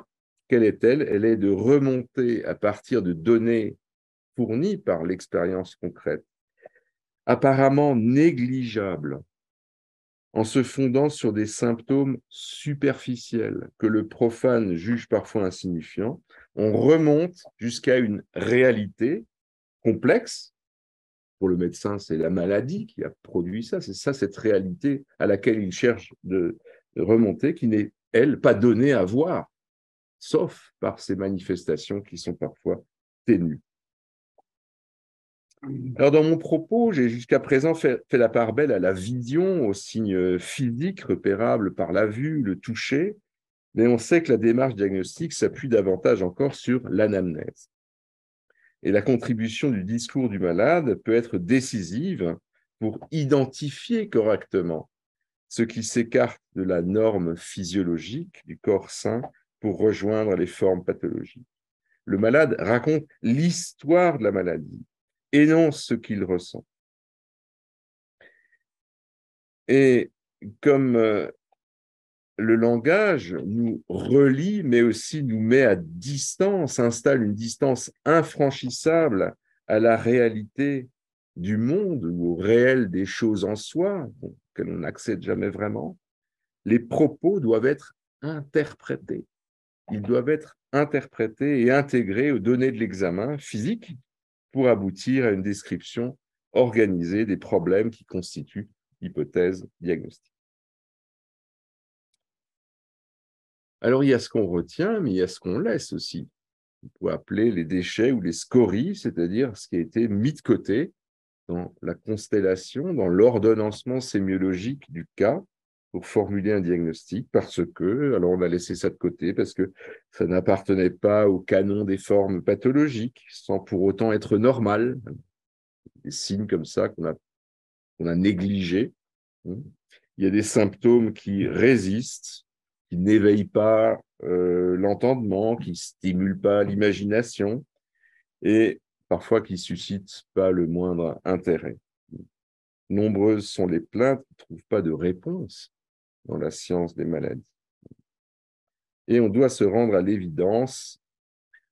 quelle est-elle? Elle est de remonter à partir de données fournies par l'expérience concrète, apparemment négligeables, en se fondant sur des symptômes superficiels que le profane juge parfois insignifiants, on remonte jusqu'à une réalité complexe. Pour le médecin, c'est la maladie qui a produit ça. C'est ça, cette réalité à laquelle il cherche de, remonter, qui n'est, elle, pas donnée à voir, sauf par ces manifestations qui sont parfois ténues. Dans mon propos, j'ai jusqu'à présent fait, fait, la part belle à la vision, aux signes physiques repérables par la vue, le toucher, mais on sait que la démarche diagnostique s'appuie davantage encore sur l'anamnèse. Et la contribution du discours du malade peut être décisive pour identifier correctement ce qui s'écarte de la norme physiologique du corps sain pour rejoindre les formes pathologiques. Le malade raconte l'histoire de la maladie, énonce ce qu'il ressent. Et comme euh, le langage nous relie, mais aussi nous met à distance, installe une distance infranchissable à la réalité du monde ou au réel des choses en soi, auxquelles on n'accède jamais vraiment. Les propos doivent être interprétés. Ils doivent être interprétés et intégrés aux données de l'examen physique pour aboutir à une description organisée des problèmes qui constituent l'hypothèse diagnostique. Alors, il y a ce qu'on retient, mais il y a ce qu'on laisse aussi. On peut appeler les déchets ou les scories, c'est-à-dire ce qui a été mis de côté dans la constellation, dans l'ordonnancement sémiologique du cas pour formuler un diagnostic, parce que, alors on a laissé ça de côté, parce que ça n'appartenait pas au canon des formes pathologiques, sans pour autant être normal. Des signes comme ça qu'on a, qu'on a négligés. Il y a des symptômes qui résistent, qui n'éveille pas euh, l'entendement, qui ne stimule pas l'imagination. Et parfois qui suscitent pas le moindre intérêt. Nombreuses sont les plaintes qui ne trouvent pas de réponse dans la science des maladies. Et on doit se rendre à l'évidence,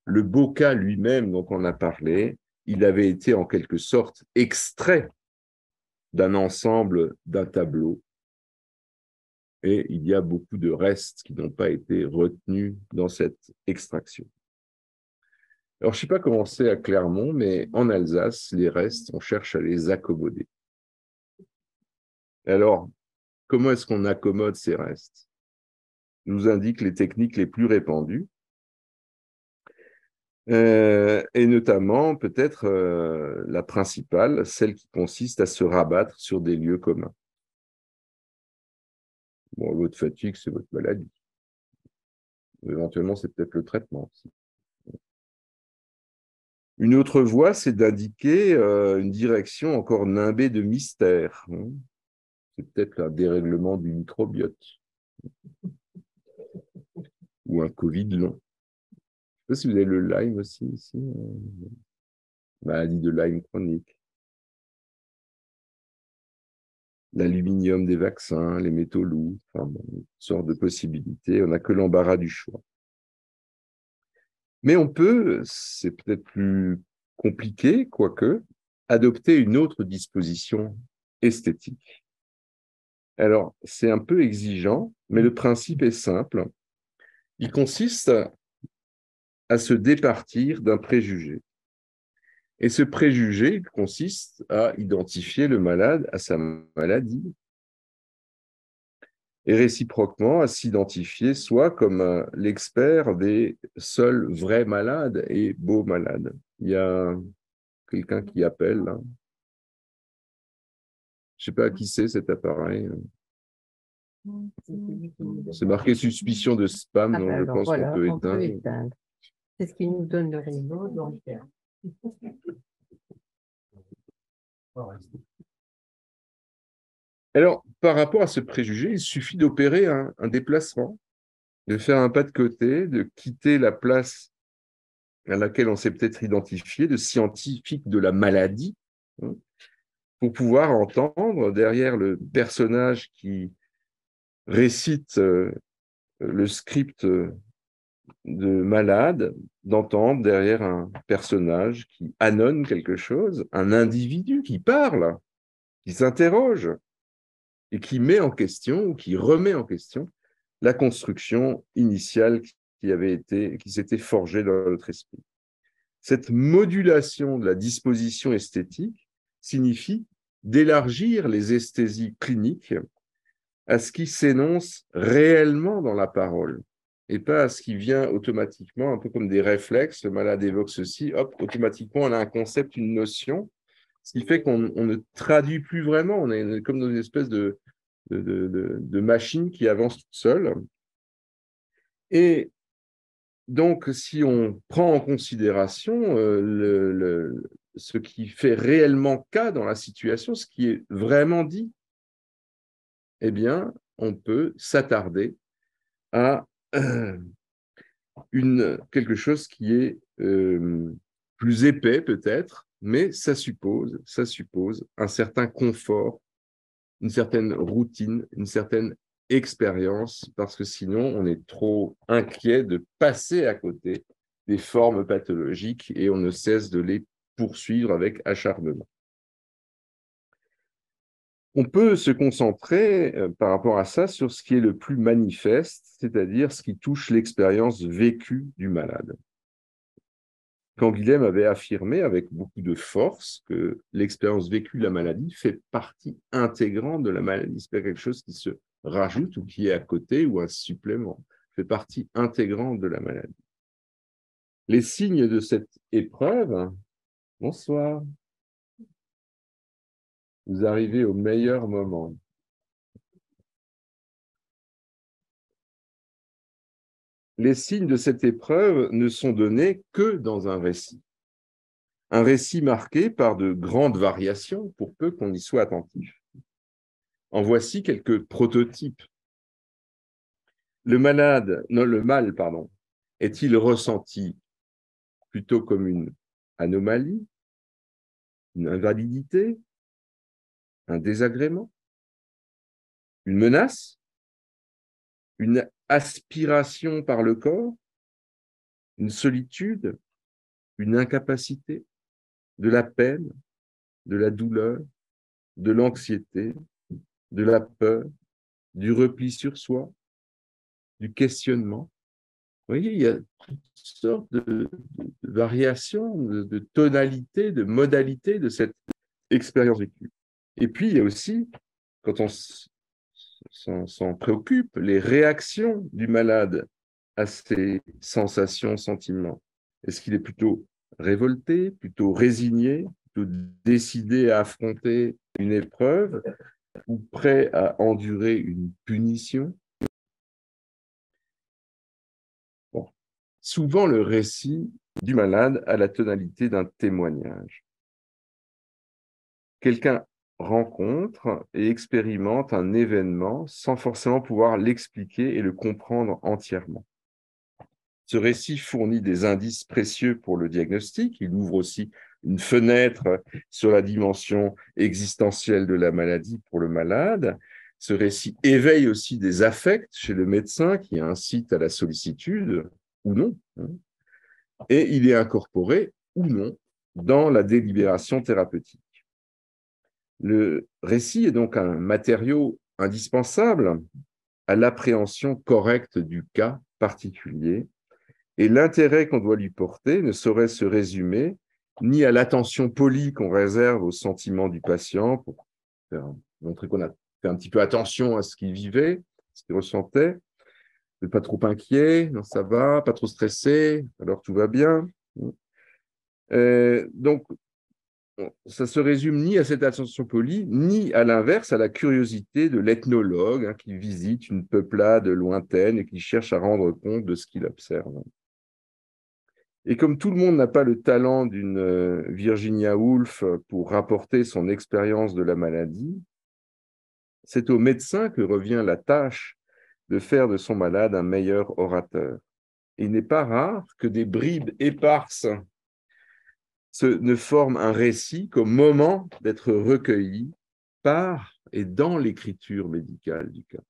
le cas lui-même dont on a parlé, il avait été en quelque sorte extrait d'un ensemble, d'un tableau, et il y a beaucoup de restes qui n'ont pas été retenus dans cette extraction. Alors, je ne sais pas comment c'est à Clermont, mais en Alsace, les restes, on cherche à les accommoder. Alors, comment est-ce qu'on accommode ces restes? Nous indiquent les techniques les plus répandues, euh, et notamment peut-être euh, la principale, celle qui consiste à se rabattre sur des lieux communs. Bon, votre fatigue, c'est votre maladie. Éventuellement, c'est peut-être le traitement aussi. Une autre voie, c'est d'indiquer euh, une direction encore nimbée de mystère. Hein. C'est peut-être un dérèglement du microbiote ou un Covid long. Je ne sais pas si vous avez le Lyme aussi ici. Euh, maladie de Lyme chronique. L'aluminium des vaccins, les métaux lourds, enfin, une sorte de possibilités. On n'a que l'embarras du choix. Mais on peut, c'est peut-être plus compliqué, quoique, adopter une autre disposition esthétique. Alors, c'est un peu exigeant, mais le principe est simple. Il consiste à se départir d'un préjugé. Et ce préjugé consiste à identifier le malade à sa maladie et réciproquement à s'identifier soit comme euh, l'expert des seuls vrais malades et beaux malades. Il y a quelqu'un qui appelle là. Je sais pas qui c'est cet appareil. C'est marqué suspicion de spam, ah donc ben je pense qu'on peut éteindre. C'est ce qui nous donne le réseau. Donc... Alors, par rapport à ce préjugé, il suffit d'opérer un, déplacement, de faire un pas de côté, de quitter la place à laquelle on s'est peut-être identifié, de scientifique de la maladie, hein, pour pouvoir entendre derrière le personnage qui récite euh, le script de malade, d'entendre derrière un personnage qui annonce quelque chose, un individu qui parle, qui s'interroge, et qui met en question ou qui remet en question la construction initiale qui avait été, qui s'était forgée dans notre esprit. Cette modulation de la disposition esthétique signifie d'élargir les esthésies cliniques à ce qui s'énonce réellement dans la parole et pas à ce qui vient automatiquement, un peu comme des réflexes. Le malade évoque ceci, hop, automatiquement, on a un concept, une notion, ce qui fait qu'on ne traduit plus vraiment, on est comme dans une espèce de, de, machine qui avance toute seule. Et donc, si on prend en considération euh, ce qui fait réellement cas dans la situation, ce qui est vraiment dit, eh bien, on peut s'attarder à euh, une, quelque chose qui est euh, plus épais peut-être, mais ça suppose, ça suppose un certain confort, une certaine routine, une certaine expérience, parce que sinon on est trop inquiet de passer à côté des formes pathologiques et on ne cesse de les poursuivre avec acharnement. On peut se concentrer euh, par rapport à ça sur ce qui est le plus manifeste, c'est-à-dire ce qui touche l'expérience vécue du malade quand Guilhem avait affirmé avec beaucoup de force que l'expérience vécue de la maladie fait partie intégrante de la maladie. C'est pas quelque chose qui se rajoute ou qui est à côté ou un supplément. fait partie intégrante de la maladie. Les signes de cette épreuve, bonsoir. Vous arrivez au meilleur moment. les signes de cette épreuve ne sont donnés que dans un récit. Un récit marqué par de grandes variations pour peu qu'on y soit attentif. En voici quelques prototypes. Le malade, non, le mal, pardon, est-il ressenti plutôt comme une anomalie, une invalidité, un désagrément, une menace, une aspiration par le corps, une solitude, une incapacité, de la peine, de la douleur, de l'anxiété, de la peur, du repli sur soi, du questionnement? Voyez, il y a toutes sortes de, variations, de, de tonalités, de modalités de cette expérience vécue. Et puis, il y a aussi, quand on s'en préoccupe, les réactions du malade à ces sensations, sentiments. Est-ce qu'il est plutôt révolté, plutôt résigné, plutôt décidé à affronter une épreuve ou prêt à endurer une punition? Souvent, le récit du malade a la tonalité d'un témoignage. Quelqu'un rencontre et expérimente un événement sans forcément pouvoir l'expliquer et le comprendre entièrement. Ce récit fournit des indices précieux pour le diagnostic. Il ouvre aussi une fenêtre sur la dimension existentielle de la maladie pour le malade. Ce récit éveille aussi des affects chez le médecin qui incite à la sollicitude ou non. Hein. Et il est incorporé ou non dans la délibération thérapeutique. Le récit est donc un matériau indispensable à l'appréhension correcte du cas particulier et l'intérêt qu'on doit lui porter ne saurait se résumer ni à l'attention polie qu'on réserve aux sentiments du patient pour montrer qu'on a fait un petit peu attention à ce qu'il vivait, ce qu'il ressentait, pas trop inquiet, non ça va, pas trop stressé, alors tout va bien. Euh, donc, ça se résume ni à cette attention polie, ni à l'inverse, à la curiosité de l'ethnologue hein, qui visite une peuplade lointaine et qui cherche à rendre compte de ce qu'il observe. Et comme tout le monde n'a pas le talent d'une euh, Virginia Woolf pour rapporter son expérience de la maladie, c'est au médecin que revient la tâche de faire de son malade un meilleur orateur. Il n'est pas rare que des bribes éparses se, ne forment un récit qu'au moment d'être recueilli par et dans l'écriture médicale du cas.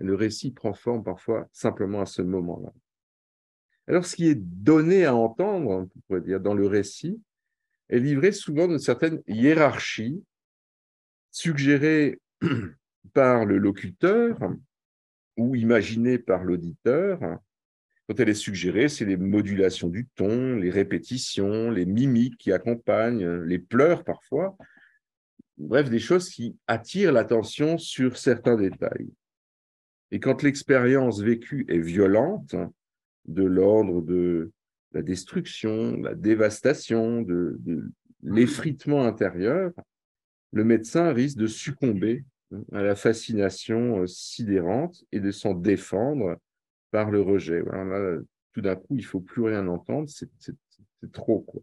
Le récit prend forme parfois simplement à ce moment-là. Alors, ce qui est donné à entendre, on pourrait dire, dans le récit, est livré souvent d'une certaine hiérarchie suggérée [CLEARS THROAT] par le locuteur ou imaginée par l'auditeur. Quand elle est suggérée, c'est les modulations du ton, les répétitions, les mimiques qui accompagnent, les pleurs parfois. Bref, des choses qui attirent l'attention sur certains détails. Et quand l'expérience vécue est violente, de l'ordre de la destruction, la dévastation, de, l'effritement intérieur, le médecin risque de succomber à la fascination euh, sidérante et de s'en défendre par le rejet. tout d'un coup, il faut plus rien entendre, c'est trop. Quoi.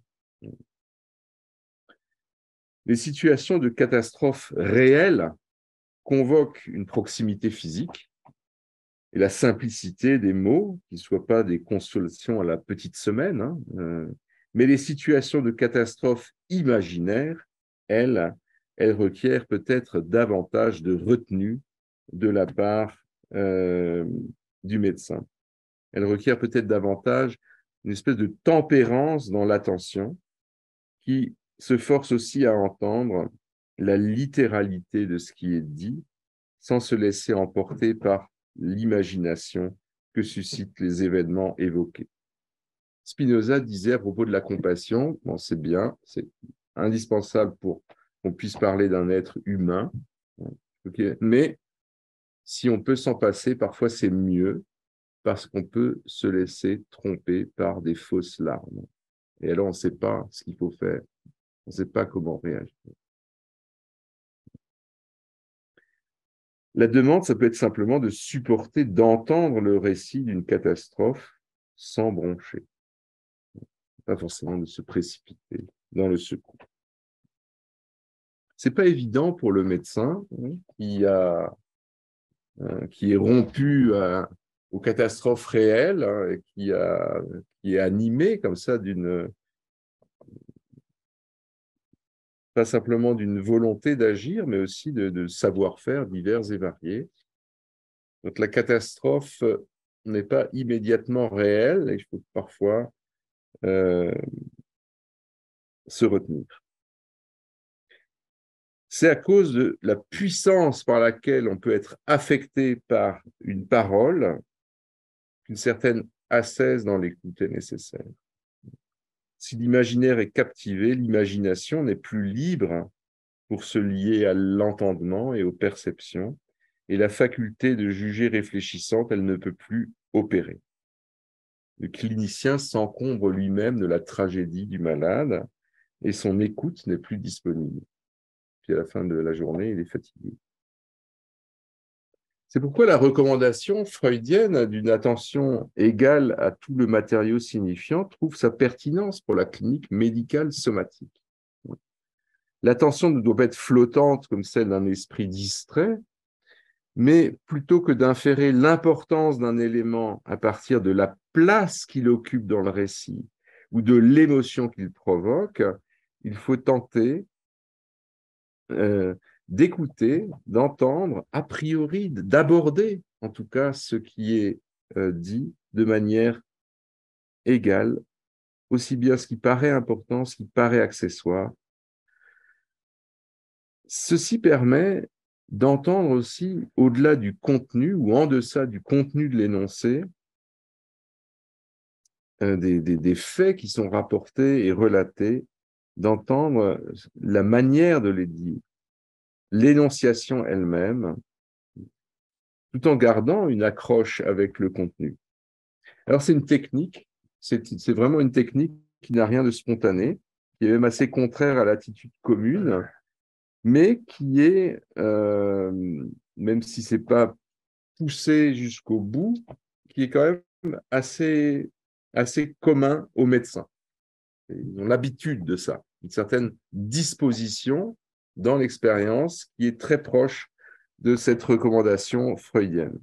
Les situations de catastrophe réelles convoquent une proximité physique et la simplicité des mots, qui ne soient pas des consolations à la petite semaine, hein, euh, mais les situations de catastrophe imaginaires, elles, elles requièrent peut-être davantage de retenue de la part euh, du médecin. Elles requièrent peut-être davantage une espèce de tempérance dans l'attention qui se force aussi à entendre la littéralité de ce qui est dit sans se laisser emporter par l'imagination que suscitent les événements évoqués. Spinoza disait à propos de la compassion, bon, c'est bien, c'est indispensable pour qu'on puisse parler d'un être humain, mais si on peut s'en passer, parfois c'est mieux parce qu'on peut se laisser tromper par des fausses larmes. Et alors on ne sait pas ce qu'il faut faire, on ne sait pas comment réagir. La demande, ça peut être simplement de supporter, d'entendre le récit d'une catastrophe sans broncher. Pas forcément de se précipiter dans le secours. C'est pas évident pour le médecin qui a euh, qui est rompu aux catastrophes réelles hein, et qui a qui est animé comme ça d'une pas simplement d'une volonté d'agir, mais aussi de, savoir-faire divers et variés. Donc la catastrophe n'est pas immédiatement réelle et il faut parfois euh, se retenir. C'est à cause de la puissance par laquelle on peut être affecté par une parole qu'une certaine assaise dans l'écoute est nécessaire. Si l'imaginaire est captivé, l'imagination n'est plus libre pour se lier à l'entendement et aux perceptions, et la faculté de juger réfléchissante, elle ne peut plus opérer. Le clinicien s'encombre lui-même de la tragédie du malade et son écoute n'est plus disponible. Puis à la fin de la journée, il est fatigué. C'est pourquoi la recommandation freudienne d'une attention égale à tout le matériau signifiant trouve sa pertinence pour la clinique médicale somatique. L'attention ne doit pas être flottante comme celle d'un esprit distrait, mais plutôt que d'inférer l'importance d'un élément à partir de la place qu'il occupe dans le récit ou de l'émotion qu'il provoque, il faut tenter euh, d'écouter, d'entendre, a priori, d'aborder en tout cas ce qui est euh, dit de manière égale, aussi bien ce qui paraît important, ce qui paraît accessoire. Ceci permet d'entendre aussi, au-delà du contenu ou en deçà du contenu de l'énoncé, euh, des, des, faits qui sont rapportés et relatés, d'entendre la manière de les dire, l'énonciation elle-même, tout en gardant une accroche avec le contenu. Alors c'est une technique, c'est vraiment une technique qui n'a rien de spontané, qui est même assez contraire à l'attitude commune, mais qui est, euh, même si c'est pas poussé jusqu'au bout, qui est quand même assez, assez commun aux médecins. Ils ont l'habitude de ça, une certaine disposition dans l'expérience qui est très proche de cette recommandation freudienne.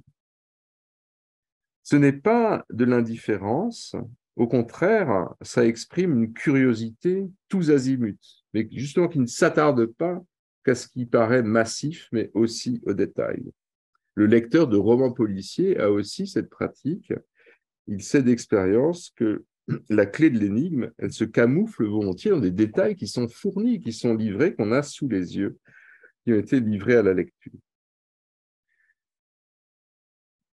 Ce n'est pas de l'indifférence, au contraire, ça exprime une curiosité tous azimuts, mais justement qui ne s'attarde pas qu'à ce qui paraît massif, mais aussi au détail. Le lecteur de romans policiers a aussi cette pratique. Il sait d'expérience que [CLEARS THROAT] la clé de l'énigme, elle se camoufle volontiers dans des détails qui sont fournis, qui sont livrés, qu'on a sous les yeux, qui ont été livrés à la lecture.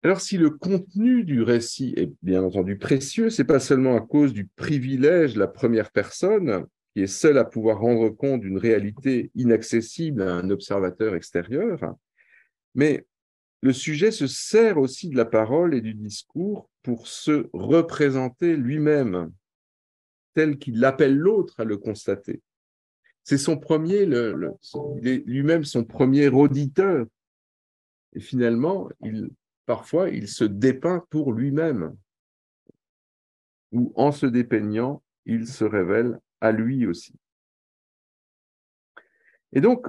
Alors, si le contenu du récit est bien entendu précieux, c'est pas seulement à cause du privilège de la première personne, qui est seule à pouvoir rendre compte d'une réalité inaccessible à un observateur extérieur, mais le sujet se sert aussi de la parole et du discours pour se représenter lui-même tel qu'il appelle l'autre à le constater. C'est son premier, lui-même son premier auditeur. Et finalement, il, parfois, il se dépeint pour lui-même. Ou en se dépeignant, il se révèle à lui aussi. Et donc,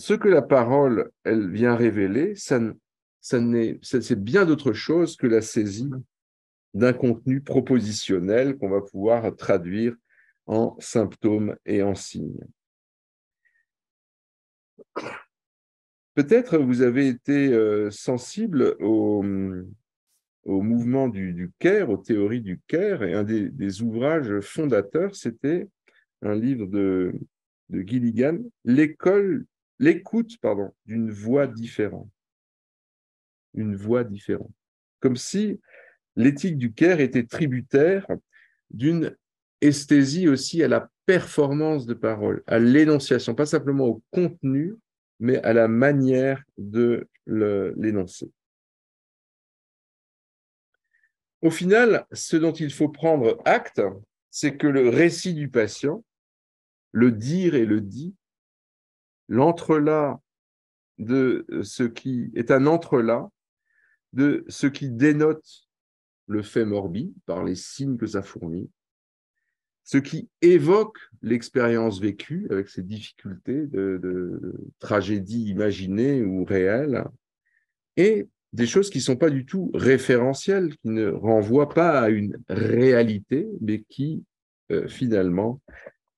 ce que la parole, elle vient révéler, ça, c'est bien d'autre chose que la saisie d'un contenu propositionnel qu'on va pouvoir traduire en symptômes et en signes. Peut-être vous avez été euh, sensible au, mouvement du, du aux théories du CARE, et un des, ouvrages fondateurs, c'était un livre de, de Gilligan, L'école l'écoute d'une voix différente. Une voix différente. Comme si l'éthique du Caire était tributaire d'une esthésie aussi à la performance de parole, à l'énonciation, pas simplement au contenu, mais à la manière de l'énoncer. Au final, ce dont il faut prendre acte, c'est que le récit du patient, le dire et le dit, l'entrelac de ce qui est un entrelac de ce qui dénote le fait morbide par les signes que ça fournit, ce qui évoque l'expérience vécue avec ses difficultés de, tragédie imaginée ou réelle, et des choses qui ne sont pas du tout référentielles, qui ne renvoient pas à une réalité, mais qui euh, finalement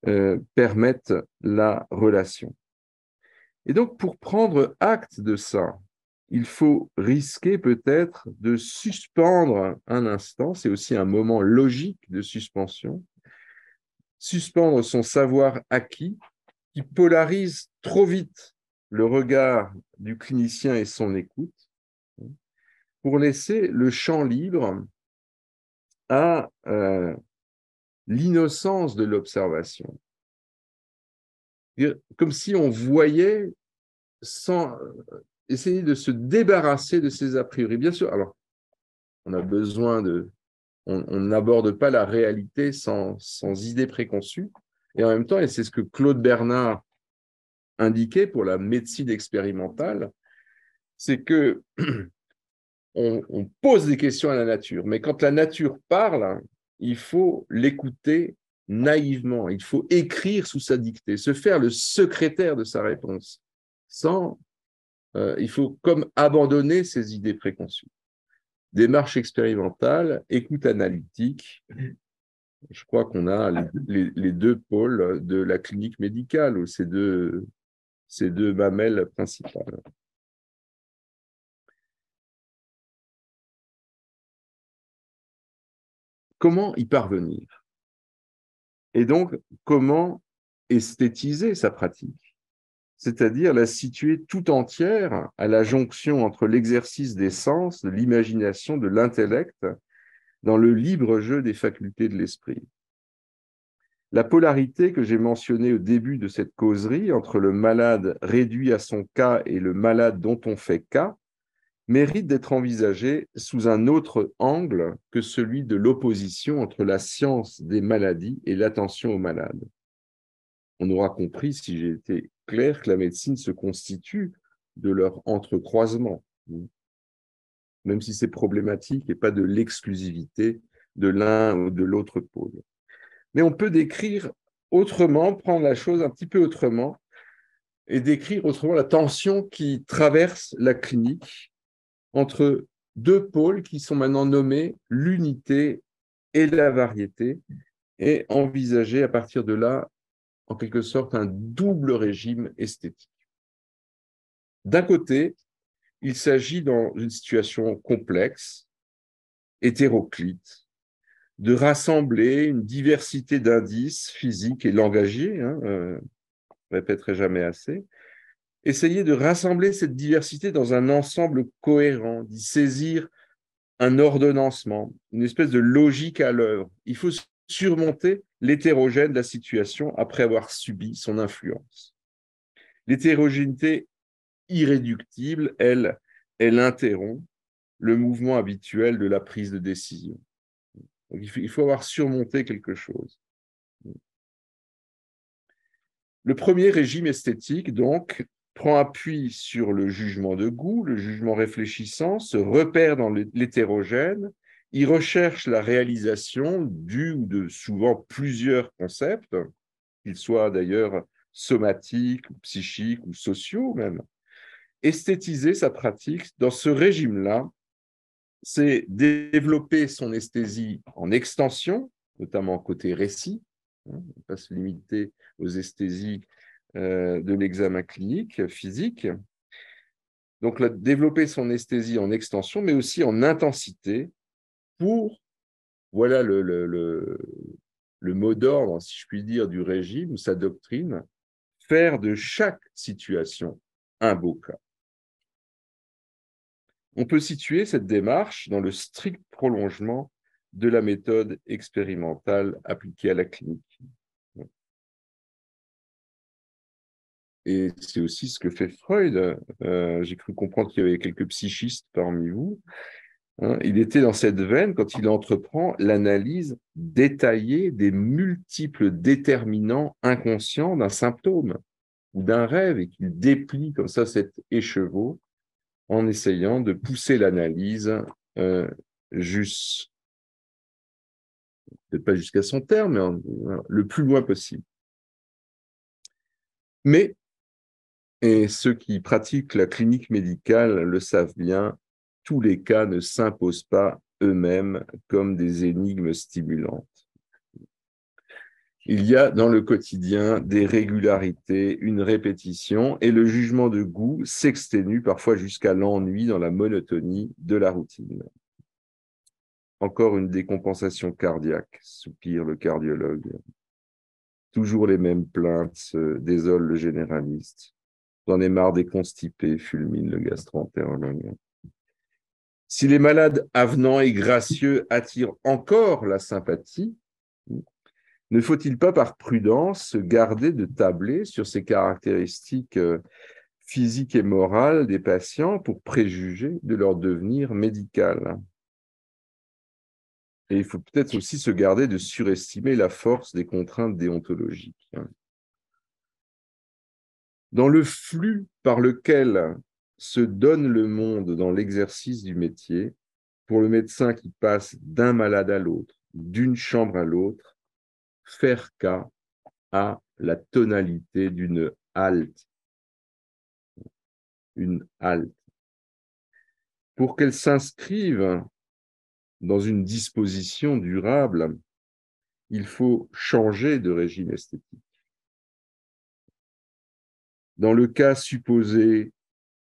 euh, permettent la relation. Et donc, pour prendre acte de ça, il faut risquer peut-être de suspendre un instant, c'est aussi un moment logique de suspension, suspendre son savoir acquis qui polarise trop vite le regard du clinicien et son écoute, pour laisser le champ libre à euh, l'innocence de l'observation. Comme si on voyait sans euh, essayer de se débarrasser de ces a priori. Bien sûr, alors, on a besoin de... On n'aborde pas la réalité sans, sans idée préconçue. Et en même temps, et c'est ce que Claude Bernard indiquait pour la médecine expérimentale, c'est que [CLEARS THROAT] on, pose des questions à la nature, mais quand la nature parle, il faut l'écouter naïvement, il faut écrire sous sa dictée, se faire le secrétaire de sa réponse, sans, euh, il faut comme abandonner ses idées préconçues. Démarche expérimentale, écoute analytique, je crois qu'on a les, deux pôles de la clinique médicale, ou ces deux, ces deux mamelles principales. Comment y parvenir? Et donc, comment esthétiser sa pratique? C'est-à-dire la situer tout entière à la jonction entre l'exercice des sens, de l'imagination, de l'intellect, dans le libre jeu des facultés de l'esprit. La polarité que j'ai mentionnée au début de cette causerie entre le malade réduit à son cas et le malade dont on fait cas mérite d'être envisagé sous un autre angle que celui de l'opposition entre la science des maladies et l'attention aux malades. On aura compris, si j'ai été clair, que la médecine se constitue de leur entrecroisement, même si c'est problématique et pas de l'exclusivité de l'un ou de l'autre pôle. Mais on peut décrire autrement, prendre la chose un petit peu autrement, et décrire autrement la tension qui traverse la clinique entre deux pôles qui sont maintenant nommés l'unité et la variété, et envisager à partir de là, en quelque sorte, un double régime esthétique. D'un côté, il s'agit dans une situation complexe, hétéroclite, de rassembler une diversité d'indices physiques et langagiers, hein, euh, répéterai jamais assez, essayer de rassembler cette diversité dans un ensemble cohérent, d'y saisir un ordonnancement, une espèce de logique à l'œuvre. Il faut surmonter l'hétérogène de la situation après avoir subi son influence. L'hétérogénéité irréductible, elle, elle interrompt le mouvement habituel de la prise de décision. il faut avoir surmonté quelque chose. Le premier régime esthétique, donc, prend appui sur le jugement de goût, le jugement réfléchissant, se repère dans l'hétérogène, il recherche la réalisation du ou de souvent plusieurs concepts, qu'ils soient d'ailleurs somatiques, psychiques ou sociaux même. Esthétiser sa pratique dans ce régime-là, c'est développer son esthésie en extension, notamment côté récit. Hein, on ne pas se limiter aux esthésies de l'examen clinique physique. Donc, développer son esthésie en extension, mais aussi en intensité pour, voilà le, le mot d'ordre, si je puis dire, du régime, sa doctrine, faire de chaque situation un beau cas. On peut situer cette démarche dans le strict prolongement de la méthode expérimentale appliquée à la clinique. Et c'est aussi ce que fait Freud. Euh, j'ai cru comprendre qu'il y avait quelques psychistes parmi vous. Hein. il était dans cette veine quand il entreprend l'analyse détaillée des multiples déterminants inconscients d'un symptôme ou d'un rêve et qu'il déplie comme ça cet écheveau en essayant de pousser l'analyse euh, juste, peut-être pas jusqu'à son terme, mais le plus loin possible. Mais et ceux qui pratiquent la clinique médicale le savent bien, tous les cas ne s'imposent pas eux-mêmes comme des énigmes stimulantes. il y a dans le quotidien des régularités, une répétition, et le jugement de goût s'exténue parfois jusqu'à l'ennui dans la monotonie de la routine. Encore une décompensation cardiaque, soupire le cardiologue. Toujours les mêmes plaintes, se désole le généraliste. J'en ai marre des constipés, fulmine le gastro-entérologue. Si les malades avenants et gracieux attirent encore la sympathie, ne faut-il pas par prudence se garder de tabler sur ces caractéristiques euh, physiques et morales des patients pour préjuger de leur devenir médical? Et il faut peut-être aussi se garder de surestimer la force des contraintes déontologiques. Dans le flux par lequel se donne le monde dans l'exercice du métier, pour le médecin qui passe d'un malade à l'autre, d'une chambre à l'autre, faire cas à la tonalité d'une halte. Une halte. Pour qu'elle s'inscrive dans une disposition durable, il faut changer de régime esthétique. Dans le cas supposé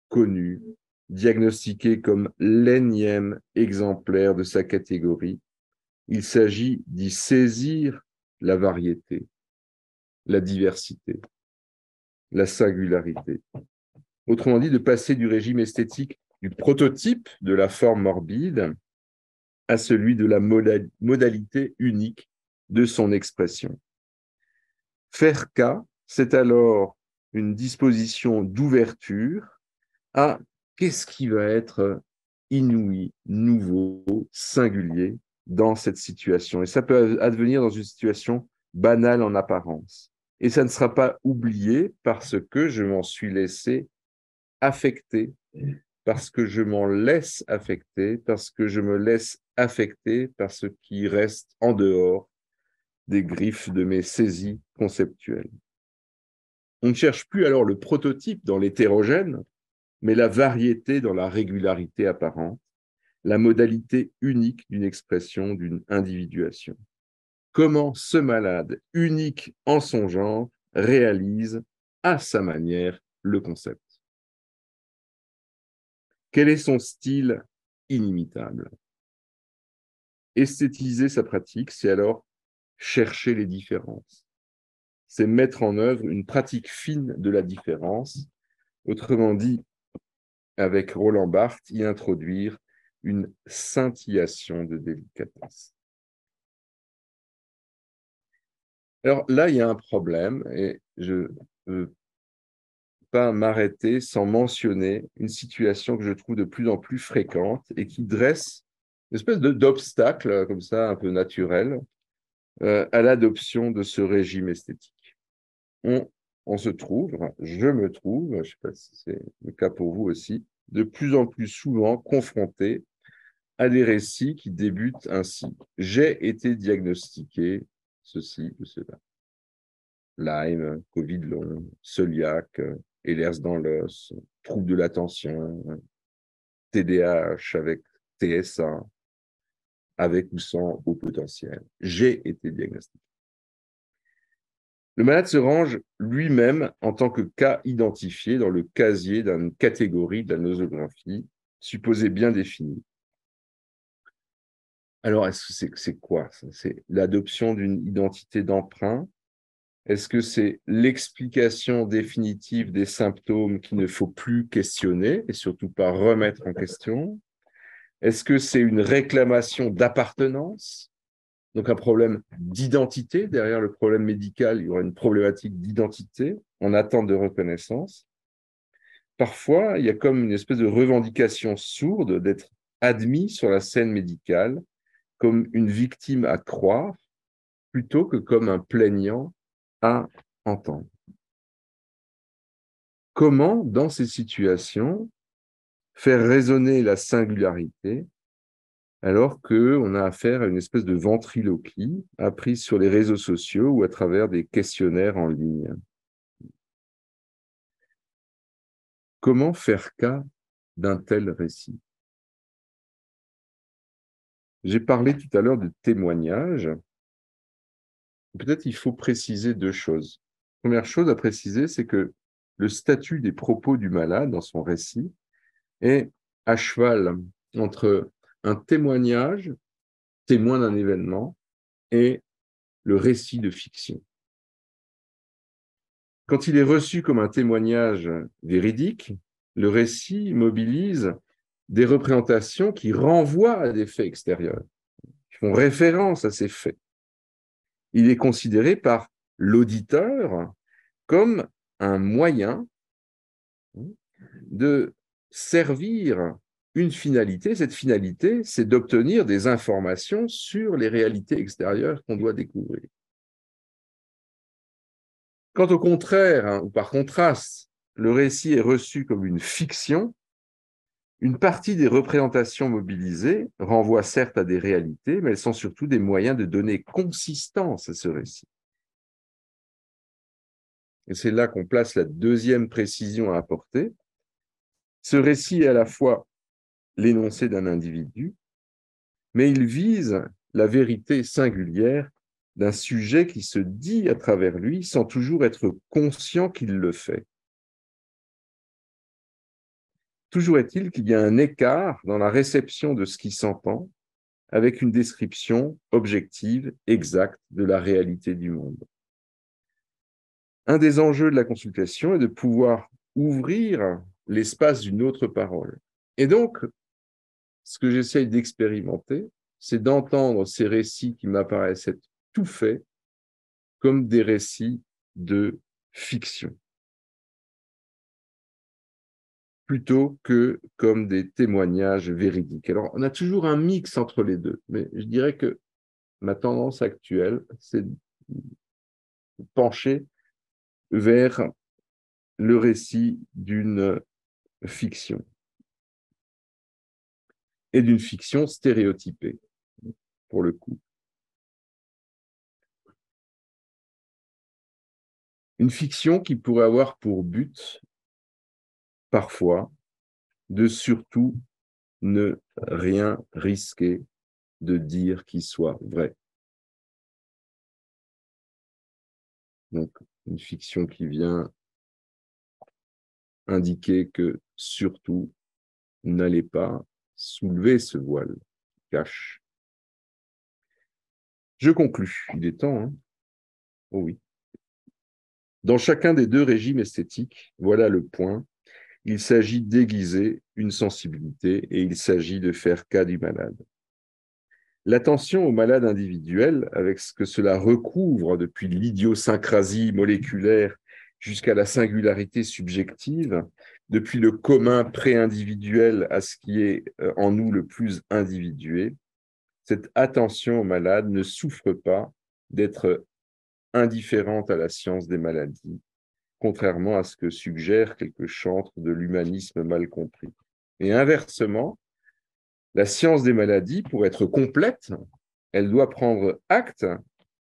connu, diagnostiqué comme l'énième exemplaire de sa catégorie, il s'agit d'y saisir la variété, la diversité, la singularité. Autrement dit, de passer du régime esthétique du prototype de la forme morbide à celui de la modalité unique de son expression. Faire cas, c'est alors une disposition d'ouverture à qu'est-ce qui va être inouï, nouveau, singulier dans cette situation. Et ça peut advenir dans une situation banale en apparence. Et ça ne sera pas oublié parce que je m'en suis laissé affecter, parce que je m'en laisse affecter, parce que je me laisse affecter par ce qui reste en dehors des griffes de mes saisies conceptuelles. On ne cherche plus alors le prototype dans l'hétérogène, mais la variété dans la régularité apparente la modalité unique d'une expression, d'une individuation. Comment ce malade, unique en son genre, réalise à sa manière le concept? Quel est son style inimitable? Esthétiser sa pratique, c'est alors chercher les différences. C'est mettre en œuvre une pratique fine de la différence, autrement dit, avec Roland Barthes, y introduire une scintillation de délicatesse. Alors là, il y a un problème et je ne veux pas m'arrêter sans mentionner une situation que je trouve de plus en plus fréquente et qui dresse une espèce d'obstacle comme ça, un peu naturel, euh, à l'adoption de ce régime esthétique. On, se trouve, je me trouve, je ne sais pas si c'est le cas pour vous aussi, de plus en plus souvent confronté à des récits qui débutent ainsi. J'ai été diagnostiqué ceci ou cela. Lyme, Covid long, celiac, Ehlers dans l'os, trouble de l'attention, TDAH avec TSA, avec ou sans haut potentiel. J'ai été diagnostiqué. Le malade se range lui-même en tant que cas identifié dans le casier d'une catégorie de la nosographie supposée bien définie. Alors, est-ce que c'est quoi C'est l'adoption d'une identité d'emprunt? Est-ce que c'est l'explication définitive des symptômes qu'il ne faut plus questionner et surtout pas remettre en question? Est-ce que c'est une réclamation d'appartenance? Donc un problème d'identité. Derrière le problème médical, il y aura une problématique d'identité en attente de reconnaissance. Parfois, il y a comme une espèce de revendication sourde d'être admis sur la scène médicale comme une victime à croire plutôt que comme un plaignant à entendre. Comment, dans ces situations, faire résonner la singularité alors qu'on a affaire à une espèce de ventriloquie apprise sur les réseaux sociaux ou à travers des questionnaires en ligne Comment faire cas d'un tel récit? J'ai parlé tout à l'heure de témoignages. peut-être il faut préciser deux choses. Première chose à préciser, c'est que le statut des propos du malade dans son récit est à cheval entre un témoignage, témoin d'un événement, et le récit de fiction. Quand il est reçu comme un témoignage véridique, le récit mobilise des représentations qui renvoient à des faits extérieurs, qui font référence à ces faits. Il est considéré par l'auditeur comme un moyen de servir une finalité. Cette finalité, c'est d'obtenir des informations sur les réalités extérieures qu'on doit découvrir. Quand au contraire, hein, ou par contraste, le récit est reçu comme une fiction, une partie des représentations mobilisées renvoie certes à des réalités, mais elles sont surtout des moyens de donner consistance à ce récit. Et c'est là qu'on place la deuxième précision à apporter. Ce récit est à la fois l'énoncé d'un individu, mais il vise la vérité singulière d'un sujet qui se dit à travers lui sans toujours être conscient qu'il le fait. Toujours est-il qu'il y a un écart dans la réception de ce qui s'entend avec une description objective, exacte de la réalité du monde. Un des enjeux de la consultation est de pouvoir ouvrir l'espace d'une autre parole. Et donc, ce que j'essaye d'expérimenter, c'est d'entendre ces récits qui m'apparaissent être tout faits comme des récits de fiction, plutôt que comme des témoignages véridiques. Alors, on a toujours un mix entre les deux, mais je dirais que ma tendance actuelle, c'est de pencher vers le récit d'une fiction et d'une fiction stéréotypée, pour le coup. Une fiction qui pourrait avoir pour but, parfois, de surtout ne rien risquer de dire qui soit vrai. Donc, une fiction qui vient indiquer que surtout n'allez pas soulever ce voile cache. Je conclus, il est temps. Hein oh oui. Dans chacun des deux régimes esthétiques, voilà le point, il s'agit d'aiguiser une sensibilité et il s'agit de faire cas du malade. L'attention au malade individuel, avec ce que cela recouvre depuis l'idiosyncrasie moléculaire jusqu'à la singularité subjective, depuis le commun pré-individuel à ce qui est euh, en nous le plus individué, cette attention au malade ne souffre pas d'être indifférente à la science des maladies, contrairement à ce que suggère quelques chantres de l'humanisme mal compris. Et inversement, la science des maladies, pour être complète, elle doit prendre acte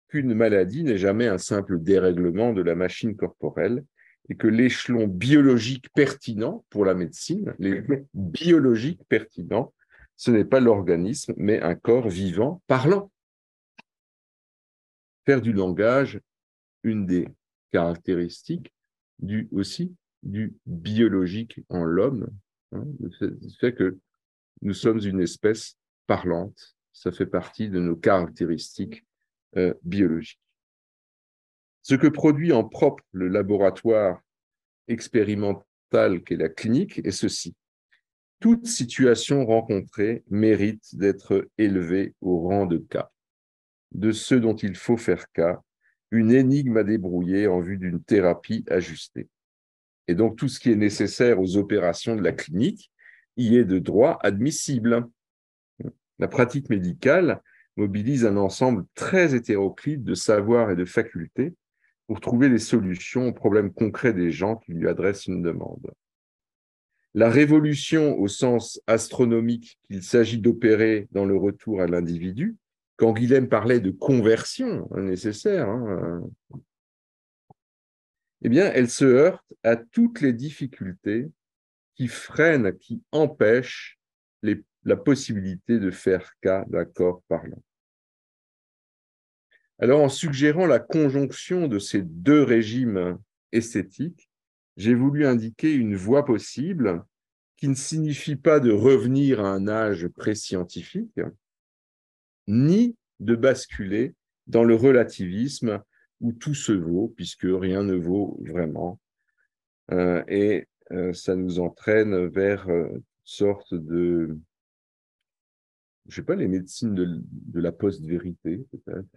qu'une maladie n'est jamais un simple dérèglement de la machine corporelle et que l'échelon biologique pertinent pour la médecine, l'échelon biologique pertinent, ce n'est pas l'organisme, mais un corps vivant parlant. Faire du langage une des caractéristiques du, aussi du biologique en l'homme, hein, fait que nous sommes une espèce parlante, ça fait partie de nos caractéristiques euh, biologique. Ce que produit en propre le laboratoire expérimental qu'est la clinique est ceci. Toute situation rencontrée mérite d'être élevée au rang de cas, de ceux dont il faut faire cas, une énigme à débrouiller en vue d'une thérapie ajustée. Et donc tout ce qui est nécessaire aux opérations de la clinique y est de droit admissible. La pratique médicale mobilise un ensemble très hétéroclite de savoirs et de facultés pour trouver des solutions aux problèmes concrets des gens qui lui adressent une demande. La révolution au sens astronomique qu'il s'agit d'opérer dans le retour à l'individu, quand Guilhem parlait de conversion nécessaire, hein, eh bien, elle se heurte à toutes les difficultés qui freinent, qui empêchent la possibilité de faire cas d'un corps parlant. Alors, en suggérant la conjonction de ces deux régimes esthétiques, j'ai voulu indiquer une voie possible qui ne signifie pas de revenir à un âge pré-scientifique, ni de basculer dans le relativisme où tout se vaut, puisque rien ne vaut vraiment. Euh, et euh, ça nous entraîne vers euh, sorte de, je sais pas, les médecines de, de la post-vérité, peut-être.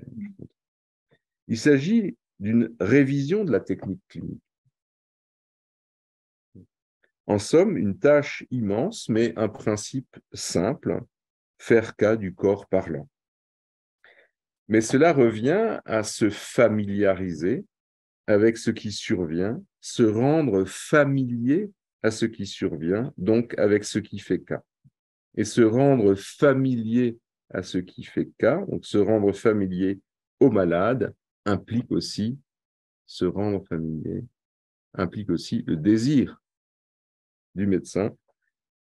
Il s'agit d'une révision de la technique clinique. En somme, une tâche immense, mais un principe simple, faire cas du corps parlant. Mais cela revient à se familiariser avec ce qui survient, se rendre familier à ce qui survient, donc avec ce qui fait cas. Et se rendre familier à ce qui fait cas, donc se rendre familier au malade, implique aussi se rendre familier, implique aussi le désir du médecin.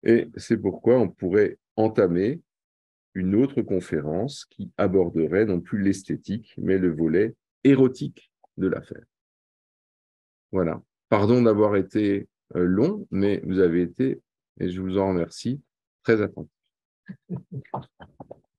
Et c'est pourquoi on pourrait entamer une autre conférence qui aborderait non plus l'esthétique, mais le volet érotique de l'affaire. Voilà. Pardon d'avoir été euh, long, mais vous avez été, et je vous en remercie, très attentif. [LAUGHS]